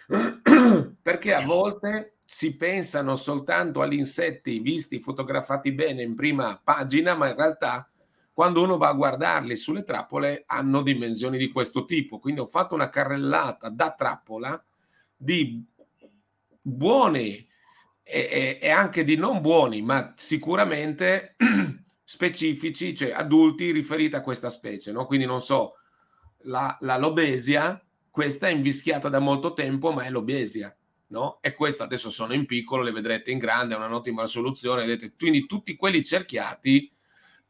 perché a volte si pensano soltanto agli insetti visti, fotografati bene in prima pagina, ma in realtà quando uno va a guardarli sulle trappole hanno dimensioni di questo tipo. Quindi ho fatto una carrellata da trappola di buoni e, e anche di non buoni, ma sicuramente specifici, cioè adulti riferiti a questa specie, no? Quindi non so, la, la lobesia, questa è invischiata da molto tempo, ma è lobesia, no? E questa adesso sono in piccolo, le vedrete in grande, è un'ottima soluzione, vedete, quindi tutti quelli cerchiati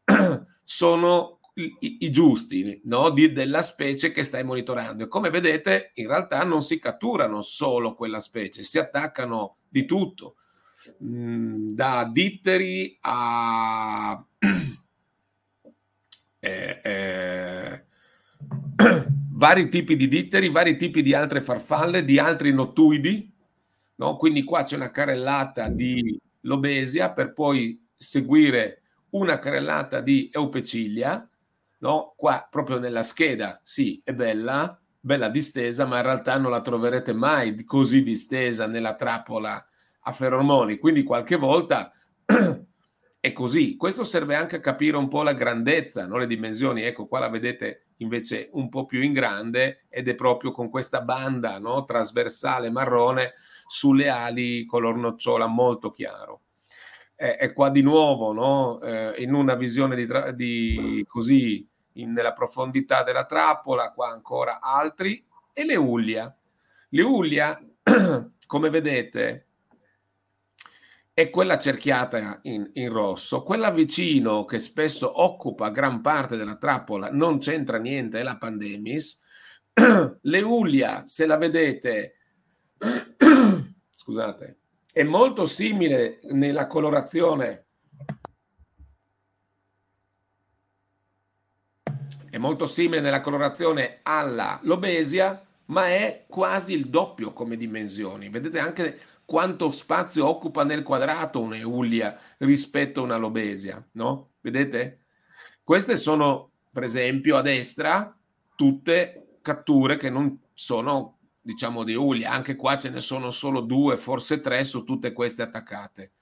sono i, i giusti, no? Di, della specie che stai monitorando. E come vedete, in realtà non si catturano solo quella specie, si attaccano di tutto Mm, da ditteri a eh, eh, vari tipi di ditteri, vari tipi di altre farfalle, di altri nottuidi. No? Quindi qua c'è una carrellata di lobesia per poi seguire una carrellata di eupecilia. No? Qua proprio nella scheda, sì, è bella, bella distesa, ma in realtà non la troverete mai così distesa nella trappola a feromoni, quindi qualche volta è così. Questo serve anche a capire un po' la grandezza, no? le dimensioni. Ecco, qua la vedete invece un po' più in grande ed è proprio con questa banda no? trasversale marrone sulle ali color nocciola molto chiaro. È, è qua di nuovo no? eh, in una visione di, tra- di così in, nella profondità della trappola, qua ancora altri e le Uglia. Le Uglia, come vedete, è quella cerchiata in, in, rosso, quella vicino che spesso occupa gran parte della trappola, non c'entra niente, è la pandemis. L'Eulia, se la vedete, scusate, è molto simile nella colorazione. È molto simile nella colorazione alla lobesia, ma è quasi il doppio come dimensioni. Vedete anche quanto spazio occupa nel quadrato un'Eulia rispetto a una Lobesia, no? Vedete? Queste sono, per esempio, a destra tutte catture che non sono, diciamo, di Eulia. Anche qua ce ne sono solo due, forse tre su tutte queste attaccate.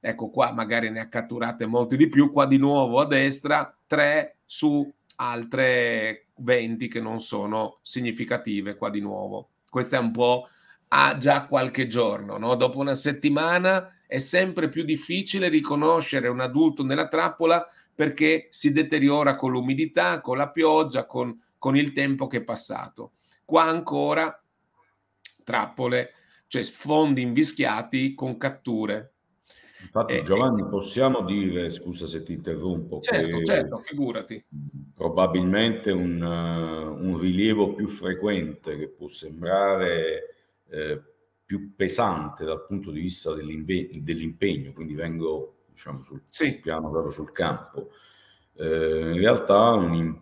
Ecco qua, magari ne ha catturate molte di più. Qua di nuovo a destra, tre su altre 20 che non sono significative. Qua di nuovo. Questa è un po' ha già qualche giorno, no? dopo una settimana è sempre più difficile riconoscere un adulto nella trappola perché si deteriora con l'umidità, con la pioggia, con, con il tempo che è passato. Qua ancora trappole, cioè sfondi invischiati con catture. Infatti, eh, Giovanni, possiamo dire, scusa se ti interrompo, certo, certo, figurati. Probabilmente un, uh, un rilievo più frequente che può sembrare eh, più pesante dal punto di vista dell'impegno, dell'impegno quindi vengo diciamo, sul, sì. piano proprio sul campo. Eh, in realtà un,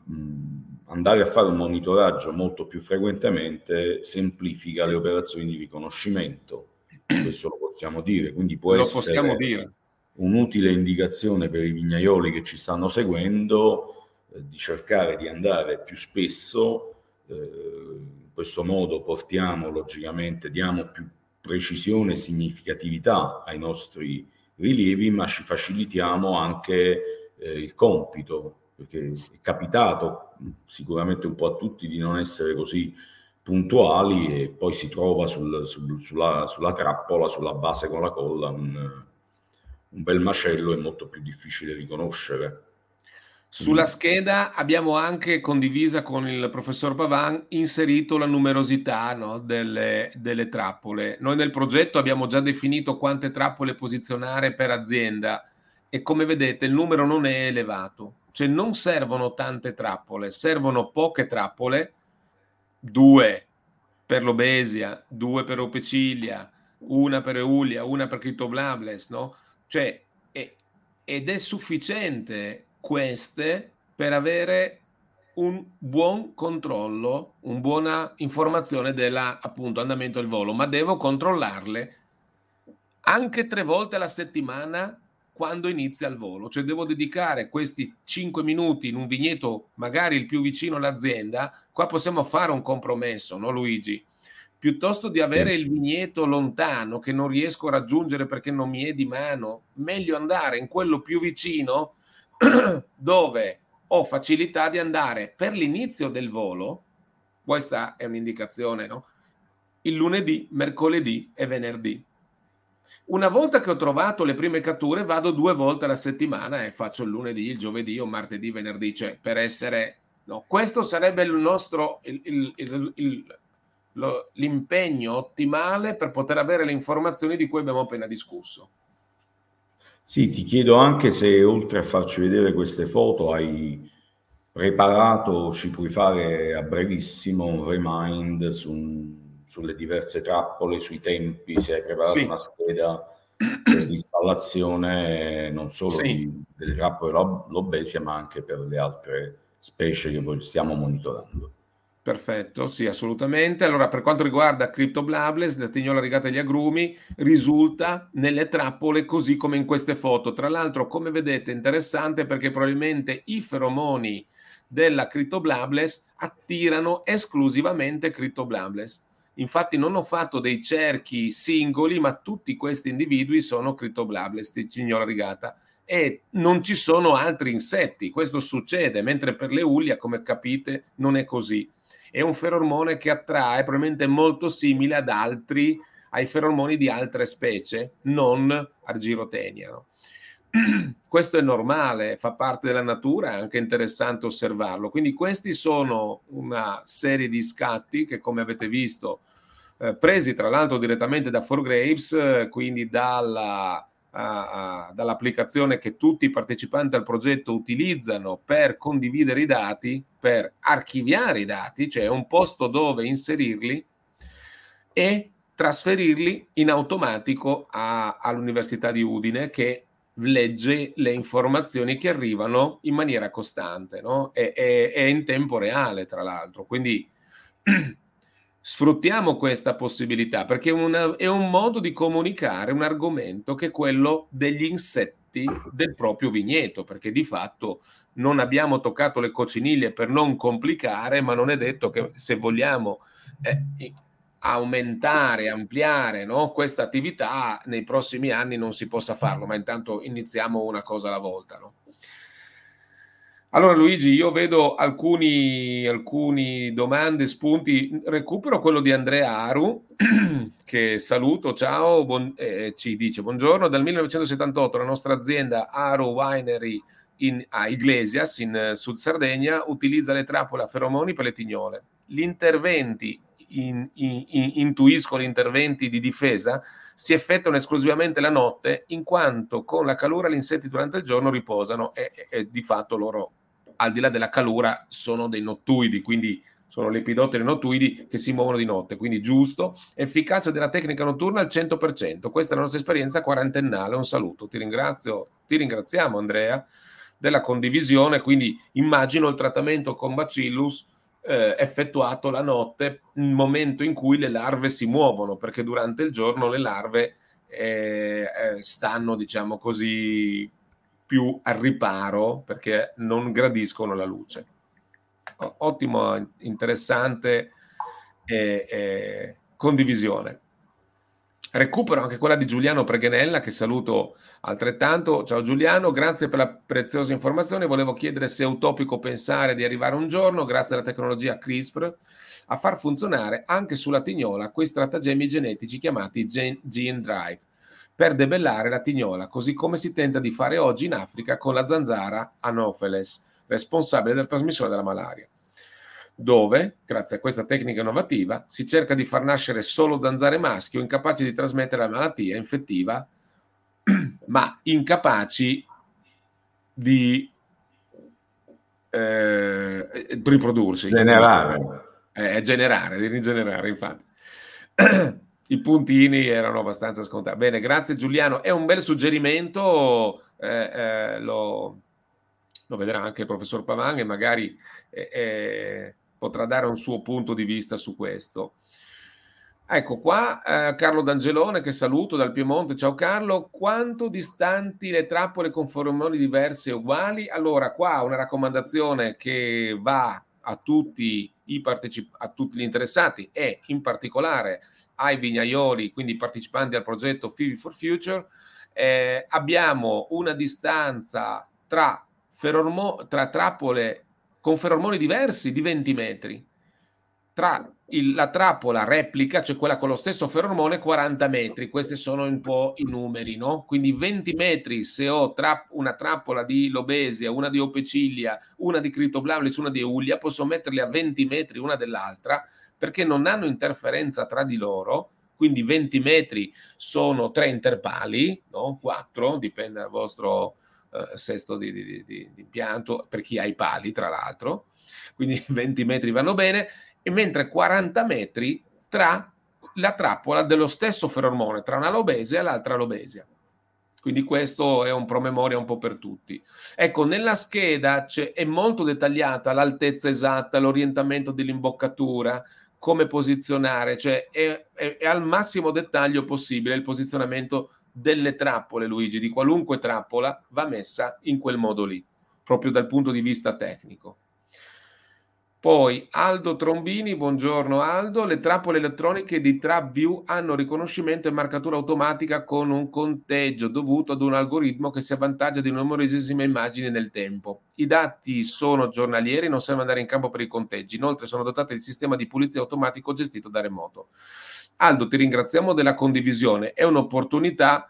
andare a fare un monitoraggio molto più frequentemente semplifica le operazioni di riconoscimento, questo lo possiamo dire, quindi può lo essere un'utile indicazione per i vignaioli che ci stanno seguendo eh, di cercare di andare più spesso eh, questo modo portiamo logicamente, diamo più precisione e significatività ai nostri rilievi, ma ci facilitiamo anche eh, il compito, perché è capitato sicuramente un po' a tutti di non essere così puntuali e poi si trova sul, sul, sulla, sulla, trappola, sulla base con la colla, un, un bel macello è molto più difficile riconoscere. Sulla scheda abbiamo anche condivisa con il professor Pavan inserito la numerosità no, delle, delle, trappole. Noi nel progetto abbiamo già definito quante trappole posizionare per azienda e come vedete il numero non è elevato, cioè non servono tante trappole, servono poche trappole, due per l'obesia, due per opecilia, una per eulia, una per criptoblables, no? Cioè, è, ed è sufficiente queste per avere un buon controllo, una buona informazione dell'andamento del volo, ma devo controllarle anche tre volte alla settimana quando inizia il volo. Cioè devo dedicare questi cinque minuti in un vigneto, magari il più vicino all'azienda, qua possiamo fare un compromesso, no Luigi? Piuttosto di avere il vigneto lontano che non riesco a raggiungere perché non mi è di mano, meglio andare in quello più vicino dove ho facilità di andare per l'inizio del volo, questa è un'indicazione, no? Il lunedì, mercoledì e venerdì. Una volta che ho trovato le prime catture, vado due volte alla settimana e faccio il lunedì, il giovedì o martedì, venerdì, cioè per essere... No, questo sarebbe il nostro... Il, il, il, lo, l'impegno ottimale per poter avere le informazioni di cui abbiamo appena discusso. Sì, ti chiedo anche se oltre a farci vedere queste foto hai preparato, ci puoi fare a brevissimo un remind su, sulle diverse trappole, sui tempi, se hai preparato sì. una scheda per l'installazione non solo sì. di, delle trappole lobesia ma anche per le altre specie che stiamo monitorando. Perfetto, sì, assolutamente. Allora, per quanto riguarda Crypto Blabless, la tignola rigata agli agrumi risulta nelle trappole così come in queste foto. Tra l'altro, come vedete, interessante perché probabilmente i feromoni della Crypto Blabless attirano esclusivamente Crypto Blabless. Infatti non ho fatto dei cerchi singoli, ma tutti questi individui sono di tignola rigata e non ci sono altri insetti. Questo succede, mentre per le ulia, come capite, non è così è un feromone che attrae probabilmente molto simile ad altri, ai feromoni di altre specie, non argirotenia. No? Questo è normale, fa parte della natura, è anche interessante osservarlo. Quindi questi sono una serie di scatti che, come avete visto, eh, presi tra l'altro direttamente da 4Grapes, eh, quindi dalla a, a, dall'applicazione che tutti i partecipanti al progetto utilizzano per condividere i dati, per archiviare i dati, cioè un posto dove inserirli e trasferirli in automatico a, all'Università di Udine che legge le informazioni che arrivano in maniera costante no? e, e, e in tempo reale, tra l'altro. Quindi Sfruttiamo questa possibilità perché una, è un modo di comunicare un argomento che è quello degli insetti del proprio vigneto, perché di fatto non abbiamo toccato le cocciniglie per non complicare, ma non è detto che se vogliamo eh, aumentare, ampliare no, questa attività nei prossimi anni non si possa farlo, ma intanto iniziamo una cosa alla volta. No? Allora Luigi, io vedo alcuni, alcuni domande, spunti, recupero quello di Andrea Aru, che saluto, ciao, buon, eh, ci dice buongiorno, dal 1978 la nostra azienda Aru Winery in, a Iglesias in uh, Sud Sardegna utilizza le trappole a feromoni per le tignole. Gli interventi, in, in, in, intuisco gli interventi di difesa, si effettuano esclusivamente la notte in quanto con la calura gli insetti durante il giorno riposano e, e, e di fatto loro al di là della calura, sono dei nottuidi, quindi sono lepidotteri nottuidi che si muovono di notte, quindi giusto. Efficacia della tecnica notturna al 100%. Questa è la nostra esperienza quarantennale. Un saluto, ti ringrazio, ti ringraziamo Andrea della condivisione, quindi immagino il trattamento con Bacillus eh, effettuato la notte, il momento in cui le larve si muovono, perché durante il giorno le larve eh, eh, stanno, diciamo così, più al riparo perché non gradiscono la luce. Ottimo, interessante eh, eh, condivisione. Recupero anche quella di Giuliano Preghenella, che saluto altrettanto. Ciao Giuliano, grazie per la preziosa informazione. Volevo chiedere se è utopico pensare di arrivare un giorno, grazie alla tecnologia CRISPR, a far funzionare anche sulla tignola quei stratagemmi genetici chiamati gene drive per debellare la tignola, così come si tenta di fare oggi in Africa con la zanzara Anopheles, responsabile della trasmissione della malaria, dove, grazie a questa tecnica innovativa, si cerca di far nascere solo zanzare maschio incapaci di trasmettere la malattia infettiva, ma incapaci di eh, riprodursi. Generare. Eh, generare, di rigenerare, infatti. i puntini erano abbastanza scontati. Bene, grazie Giuliano. È un bel suggerimento, eh, eh, lo, lo vedrà anche il professor Pavan e magari eh, eh, potrà dare un suo punto di vista su questo. Ecco qua eh, Carlo D'Angelone che saluto dal Piemonte. Ciao Carlo, quanto distanti le trappole con feromoni diverse e uguali? Allora qua una raccomandazione che va a tutti, partecip- a tutti gli interessati e in particolare ai vignaioli, quindi partecipanti al progetto Fivi for Future. Eh, abbiamo una distanza tra, ferormo- tra trappole con feromoni diversi di 20 metri tra il, la trappola replica, cioè quella con lo stesso feromone, 40 metri. Questi sono un po' i numeri, no? Quindi 20 metri se ho tra, una trappola di Lobesia, una di Opecilia, una di Critoblamlis, una di Eulia, posso metterli a 20 metri una dell'altra perché non hanno interferenza tra di loro. Quindi 20 metri sono tre interpali, no? 4, dipende dal vostro eh, sesto di, di, di, di impianto, per chi ha i pali, tra l'altro. Quindi 20 metri vanno bene e mentre 40 metri tra la trappola dello stesso feromone, tra una lobesia e l'altra lobesia. Quindi questo è un promemoria un po' per tutti. Ecco, nella scheda è molto dettagliata l'altezza esatta, l'orientamento dell'imboccatura, come posizionare, cioè è, è, è al massimo dettaglio possibile il posizionamento delle trappole, Luigi, di qualunque trappola va messa in quel modo lì, proprio dal punto di vista tecnico. Poi Aldo Trombini, buongiorno Aldo, le trappole elettroniche di TrapView hanno riconoscimento e marcatura automatica con un conteggio dovuto ad un algoritmo che si avvantaggia di numerosissime immagini nel tempo. I dati sono giornalieri, non serve andare in campo per i conteggi, inoltre sono dotate di sistema di pulizia automatico gestito da remoto. Aldo, ti ringraziamo della condivisione, è un'opportunità,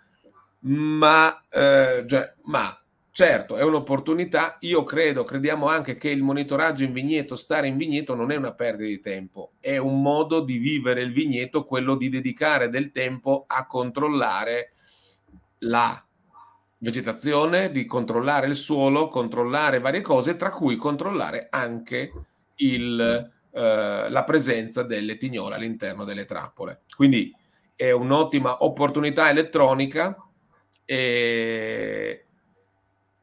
ma, eh, cioè, ma Certo, è un'opportunità. Io credo, crediamo anche che il monitoraggio in vigneto, stare in vigneto non è una perdita di tempo, è un modo di vivere il vigneto, quello di dedicare del tempo a controllare la vegetazione, di controllare il suolo, controllare varie cose, tra cui controllare anche il, eh, la presenza delle tignole all'interno delle trappole. Quindi è un'ottima opportunità elettronica. E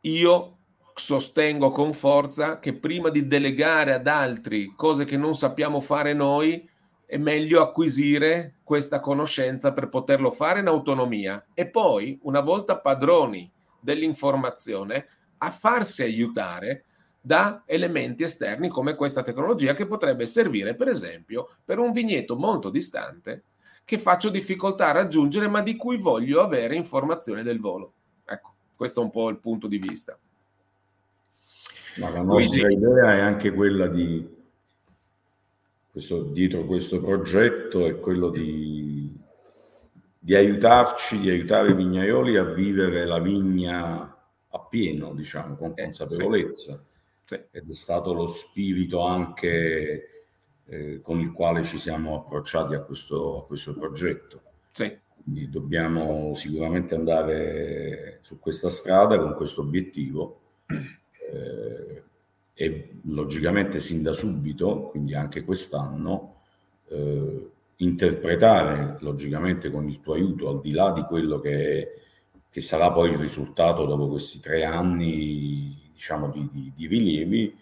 io sostengo con forza che prima di delegare ad altri cose che non sappiamo fare noi, è meglio acquisire questa conoscenza per poterlo fare in autonomia e poi, una volta padroni dell'informazione, a farsi aiutare da elementi esterni come questa tecnologia che potrebbe servire, per esempio, per un vigneto molto distante che faccio difficoltà a raggiungere ma di cui voglio avere informazione del volo. Questo è un po' il punto di vista. Ma la nostra Quindi, idea è anche quella di, questo, dietro questo progetto, è quello di, di aiutarci, di aiutare i vignaioli a vivere la vigna a pieno, diciamo, con eh, consapevolezza. Sì. Sì. Ed è stato lo spirito anche eh, con il quale ci siamo approcciati a questo, a questo progetto. Sì. Quindi dobbiamo sicuramente andare su questa strada con questo obiettivo eh, e logicamente sin da subito, quindi anche quest'anno, eh, interpretare logicamente con il tuo aiuto, al di là di quello che, che sarà poi il risultato dopo questi tre anni diciamo, di, di, di rilievi,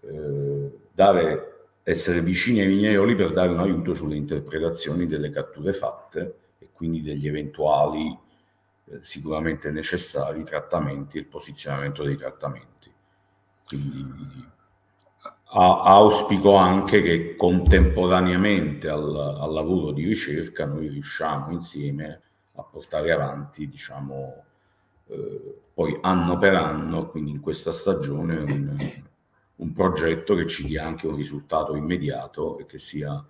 eh, dare, essere vicini ai vignaioli per dare un aiuto sulle interpretazioni delle catture fatte quindi degli eventuali eh, sicuramente necessari trattamenti e il posizionamento dei trattamenti. Quindi a, auspico anche che contemporaneamente al, al, lavoro di ricerca noi riusciamo insieme a portare avanti, diciamo, eh, poi anno per anno, quindi in questa stagione, un, un progetto che ci dia anche un risultato immediato e che sia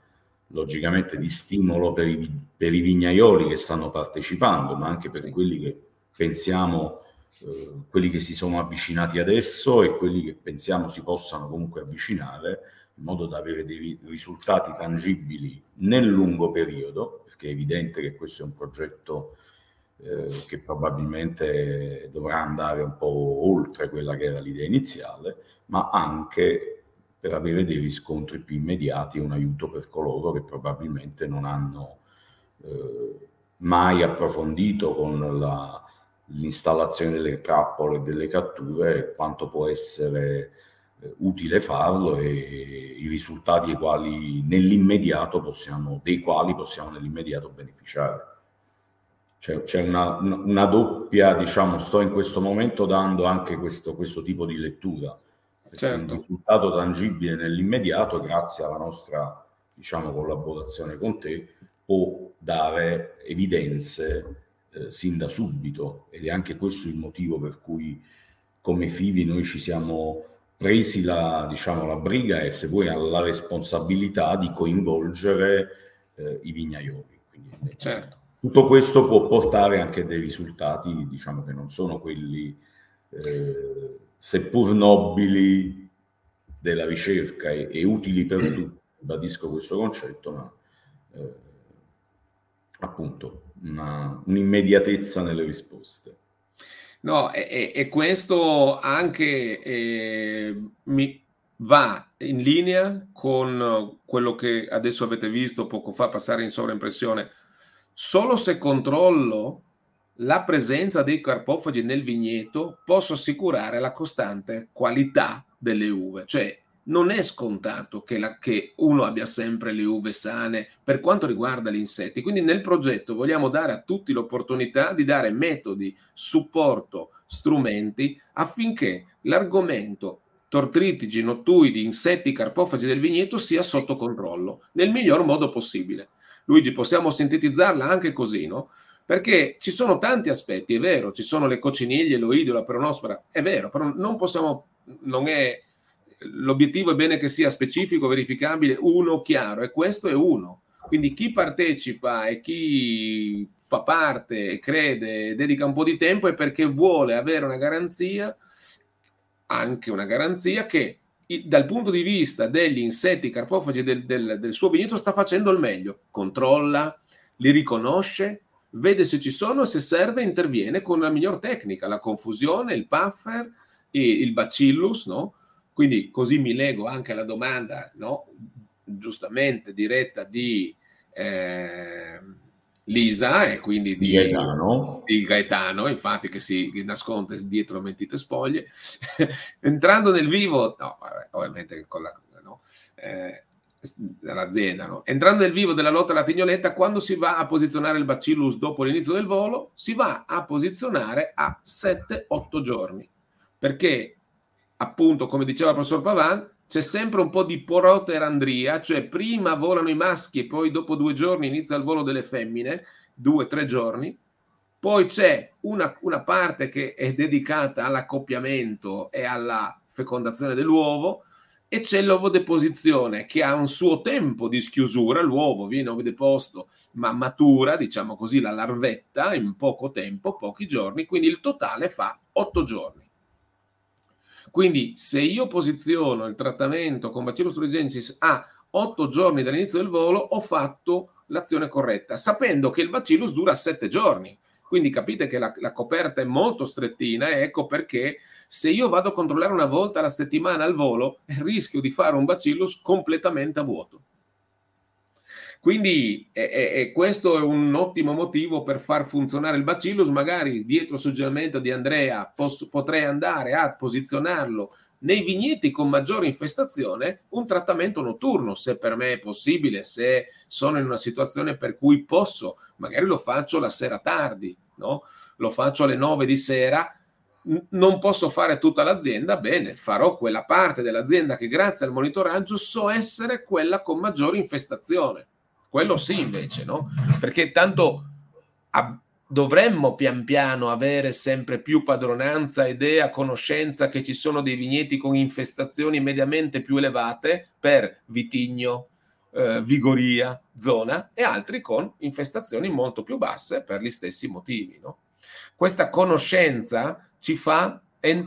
logicamente di stimolo per i, per i vignaioli che stanno partecipando, ma anche per quelli che pensiamo, eh, quelli che si sono avvicinati adesso e quelli che pensiamo si possano comunque avvicinare, in modo da avere dei risultati tangibili nel lungo periodo, perché è evidente che questo è un progetto eh, che probabilmente dovrà andare un po' oltre quella che era l'idea iniziale, ma anche per avere dei riscontri più immediati e un aiuto per coloro che probabilmente non hanno eh, mai approfondito con la, l'installazione delle trappole e delle catture, quanto può essere eh, utile farlo e i risultati quali nell'immediato possiamo, dei quali possiamo nell'immediato beneficiare. C'è, c'è una, una, doppia, diciamo, sto in questo momento dando anche questo, questo tipo di lettura. Certo. Un risultato tangibile nell'immediato, grazie alla nostra diciamo, collaborazione con te, può dare evidenze eh, sin da subito ed è anche questo il motivo per cui come FIVI noi ci siamo presi la, diciamo, la briga e se vuoi la responsabilità di coinvolgere eh, i vignaioli. Quindi, certo. Tutto questo può portare anche dei risultati, diciamo che non sono quelli eh, seppur nobili della ricerca e, e utili per tutti, ribadisco questo concetto, ma eh, appunto una, un'immediatezza nelle risposte. No, e, e questo anche eh, mi va in linea con quello che adesso avete visto poco fa passare in sovraimpressione. Solo se controllo la presenza dei carpofagi nel vigneto posso assicurare la costante qualità delle uve. Cioè, non è scontato che, la, che, uno abbia sempre le uve sane per quanto riguarda gli insetti. Quindi nel progetto vogliamo dare a tutti l'opportunità di dare metodi, supporto, strumenti affinché l'argomento tortritigi, nottuidi, insetti, carpofagi del vigneto sia sotto controllo nel miglior modo possibile. Luigi, possiamo sintetizzarla anche così, no? Perché ci sono tanti aspetti, è vero, ci sono le cocciniglie, l'oidio, la peronospora, è vero, però non possiamo, non è l'obiettivo è bene che sia specifico, verificabile, uno chiaro e questo è uno. Quindi chi partecipa e chi fa parte crede, dedica un po' di tempo è perché vuole avere una garanzia, anche una garanzia che dal punto di vista degli insetti carpofagi del, del, del suo vigneto sta facendo il meglio, controlla, li riconosce, vede se ci sono e se serve interviene con la miglior tecnica, la confusione, il puffer, il bacillus, no? Quindi così mi lego anche alla domanda, no? giustamente diretta di eh, Lisa e quindi di Gaetano. di Gaetano, infatti che si nasconde dietro mentite spoglie. Entrando nel vivo, no, ovviamente con la... No, eh, dall'azienda. No? Entrando nel vivo della lotta alla tignoletta, quando si va a posizionare il bacillus dopo l'inizio del volo, si va a posizionare a 7-8 giorni, perché appunto, come diceva il professor Pavan, c'è sempre un po' di poroterandria, cioè prima volano i maschi e poi dopo due giorni inizia il volo delle femmine, due o tre giorni. Poi c'è una, una parte che è dedicata all'accoppiamento e alla fecondazione dell'uovo e c'è l'ovodeposizione che ha un suo tempo di schiusura, l'uovo viene ovodeposto ma matura, diciamo così, la larvetta in poco tempo, pochi giorni, quindi il totale fa otto giorni. Quindi se io posiziono il trattamento con Bacillus thuringiensis a 8 giorni dall'inizio del volo, ho fatto l'azione corretta, sapendo che il bacillus dura 7 giorni. Quindi capite che la, la, coperta è molto strettina ecco perché se io vado a controllare una volta alla settimana al volo, rischio di fare un bacillus completamente a vuoto. Quindi e, e, questo è un ottimo motivo per far funzionare il bacillus. Magari dietro suggerimento di Andrea posso, potrei andare a posizionarlo nei vigneti con maggiore infestazione un trattamento notturno, se per me è possibile, se sono in una situazione per cui posso, magari lo faccio la sera tardi, no? lo faccio alle 9 di sera, non posso fare tutta l'azienda, bene, farò quella parte dell'azienda che grazie al monitoraggio so essere quella con maggiore infestazione quello sì invece, no? Perché tanto a, dovremmo pian piano avere sempre più padronanza, idea, conoscenza che ci sono dei vigneti con infestazioni mediamente più elevate per vitigno, eh, vigoria, zona e altri con infestazioni molto più basse per gli stessi motivi. No? Questa conoscenza ci fa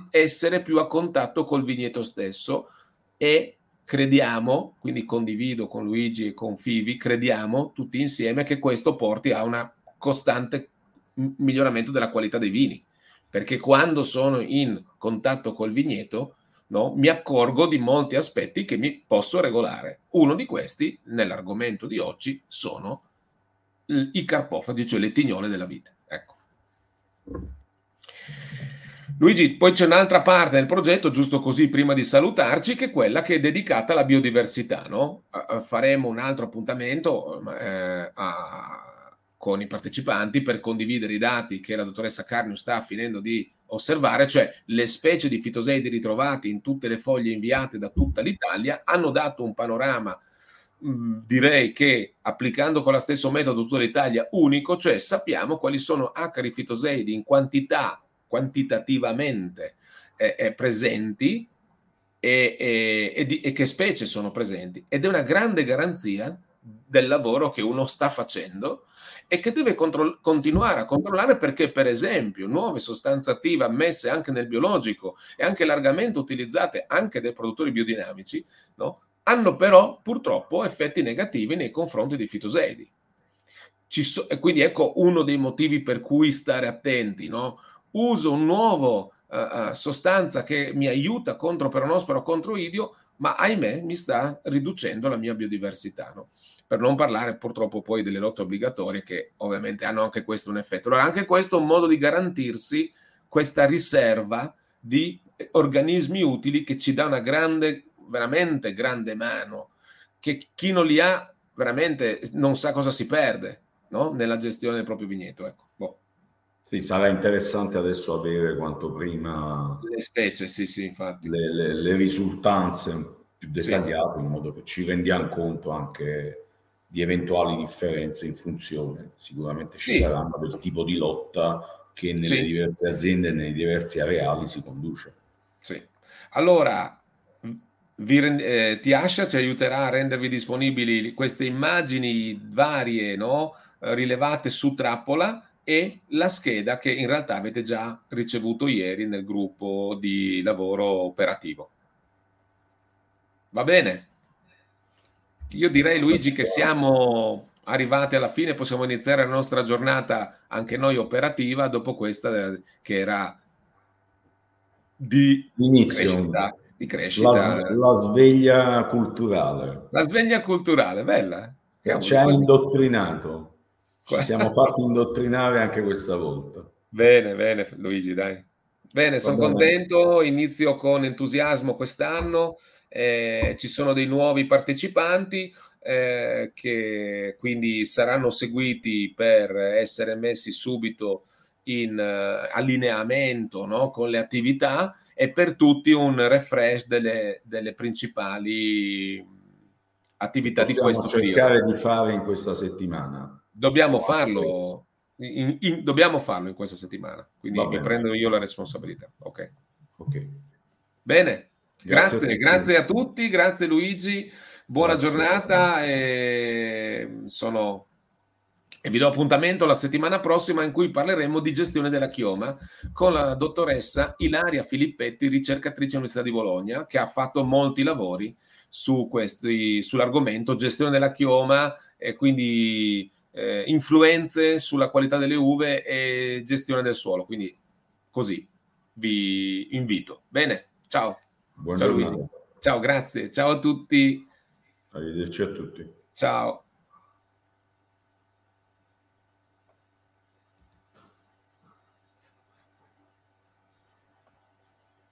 essere più a contatto col vigneto stesso e crediamo, quindi condivido con Luigi e con Fivi, crediamo tutti insieme che questo porti a un costante miglioramento della qualità dei vini, perché quando sono in contatto col vigneto no, mi accorgo di molti aspetti che mi posso regolare. Uno di questi, nell'argomento di oggi, sono i carpofagi, cioè le tignole della vite. Ecco. Luigi, poi c'è un'altra parte del progetto, giusto così prima di salutarci, che è quella che è dedicata alla biodiversità. No? Faremo un altro appuntamento eh, a, con i partecipanti per condividere i dati che la dottoressa Carnio sta finendo di osservare, cioè le specie di fitoseidi ritrovate in tutte le foglie inviate da tutta l'Italia hanno dato un panorama direi che applicando con lo stesso metodo tutta l'Italia unico, cioè sappiamo quali sono acari fitoseidi in quantità, quantitativamente eh, eh, presenti e, e, e, di, e che specie sono presenti. Ed è una grande garanzia del lavoro che uno sta facendo e che deve contro- continuare a controllare perché, per esempio, nuove sostanze attive ammesse anche nel biologico e anche largamente utilizzate anche dai produttori biodinamici, no? hanno però purtroppo effetti negativi nei confronti dei fitoseidi. So- quindi ecco uno dei motivi per cui stare attenti. No? Uso un nuovo uh, sostanza che mi aiuta contro peronosporo, contro idio, ma ahimè mi sta riducendo la mia biodiversità. No? Per non parlare purtroppo poi delle lotte obbligatorie che ovviamente hanno anche questo un effetto. Allora anche questo è un modo di garantirsi questa riserva di organismi utili che ci dà una grande veramente grande mano, che chi non li ha veramente non sa cosa si perde no? nella gestione del proprio vigneto. Ecco. Sì, sarà interessante adesso avere quanto prima le specie, sì, sì, infatti. Le, le, le risultanze più dettagliate sì. in modo che ci rendiamo conto anche di eventuali differenze in funzione. Sicuramente ci sì. saranno del tipo di lotta che nelle sì. diverse aziende nei diversi areali si conduce. Sì. Allora, vi, eh, Tiascia ci aiuterà a rendervi disponibili queste immagini varie no? rilevate su trappola e la scheda che in realtà avete già ricevuto ieri nel gruppo di lavoro operativo. Va bene? Io direi Luigi che siamo arrivati alla fine, possiamo iniziare la nostra giornata anche noi operativa dopo questa che era di inizio. Crescita di crescita. La, la, sveglia culturale. La sveglia culturale, bella. Cavolo, ci ha indottrinato. Ci siamo fatti indottrinare anche questa volta. Bene, bene Luigi, dai. Bene, sono contento, inizio con entusiasmo quest'anno, eh, ci sono dei nuovi partecipanti eh, che quindi saranno seguiti per essere messi subito in uh, allineamento no, con le attività e per tutti un refresh delle, delle principali attività Possiamo di questo cercare periodo. di fare in questa settimana. Dobbiamo farlo, in, in, dobbiamo farlo in questa settimana, quindi mi prendo io la responsabilità. Ok. okay. Bene, grazie, grazie a, grazie a tutti, grazie Luigi, buona grazie. giornata e sono e vi do appuntamento la settimana prossima in cui parleremo di gestione della chioma con la dottoressa Ilaria Filippetti, ricercatrice all'Università di Bologna, che ha fatto molti lavori su questi, sull'argomento gestione della chioma e quindi eh, influenze sulla qualità delle uve e gestione del suolo. Quindi così vi invito. Bene, ciao. Buon ciao. Ciao, grazie. Ciao a tutti. Arrivederci a tutti. Ciao.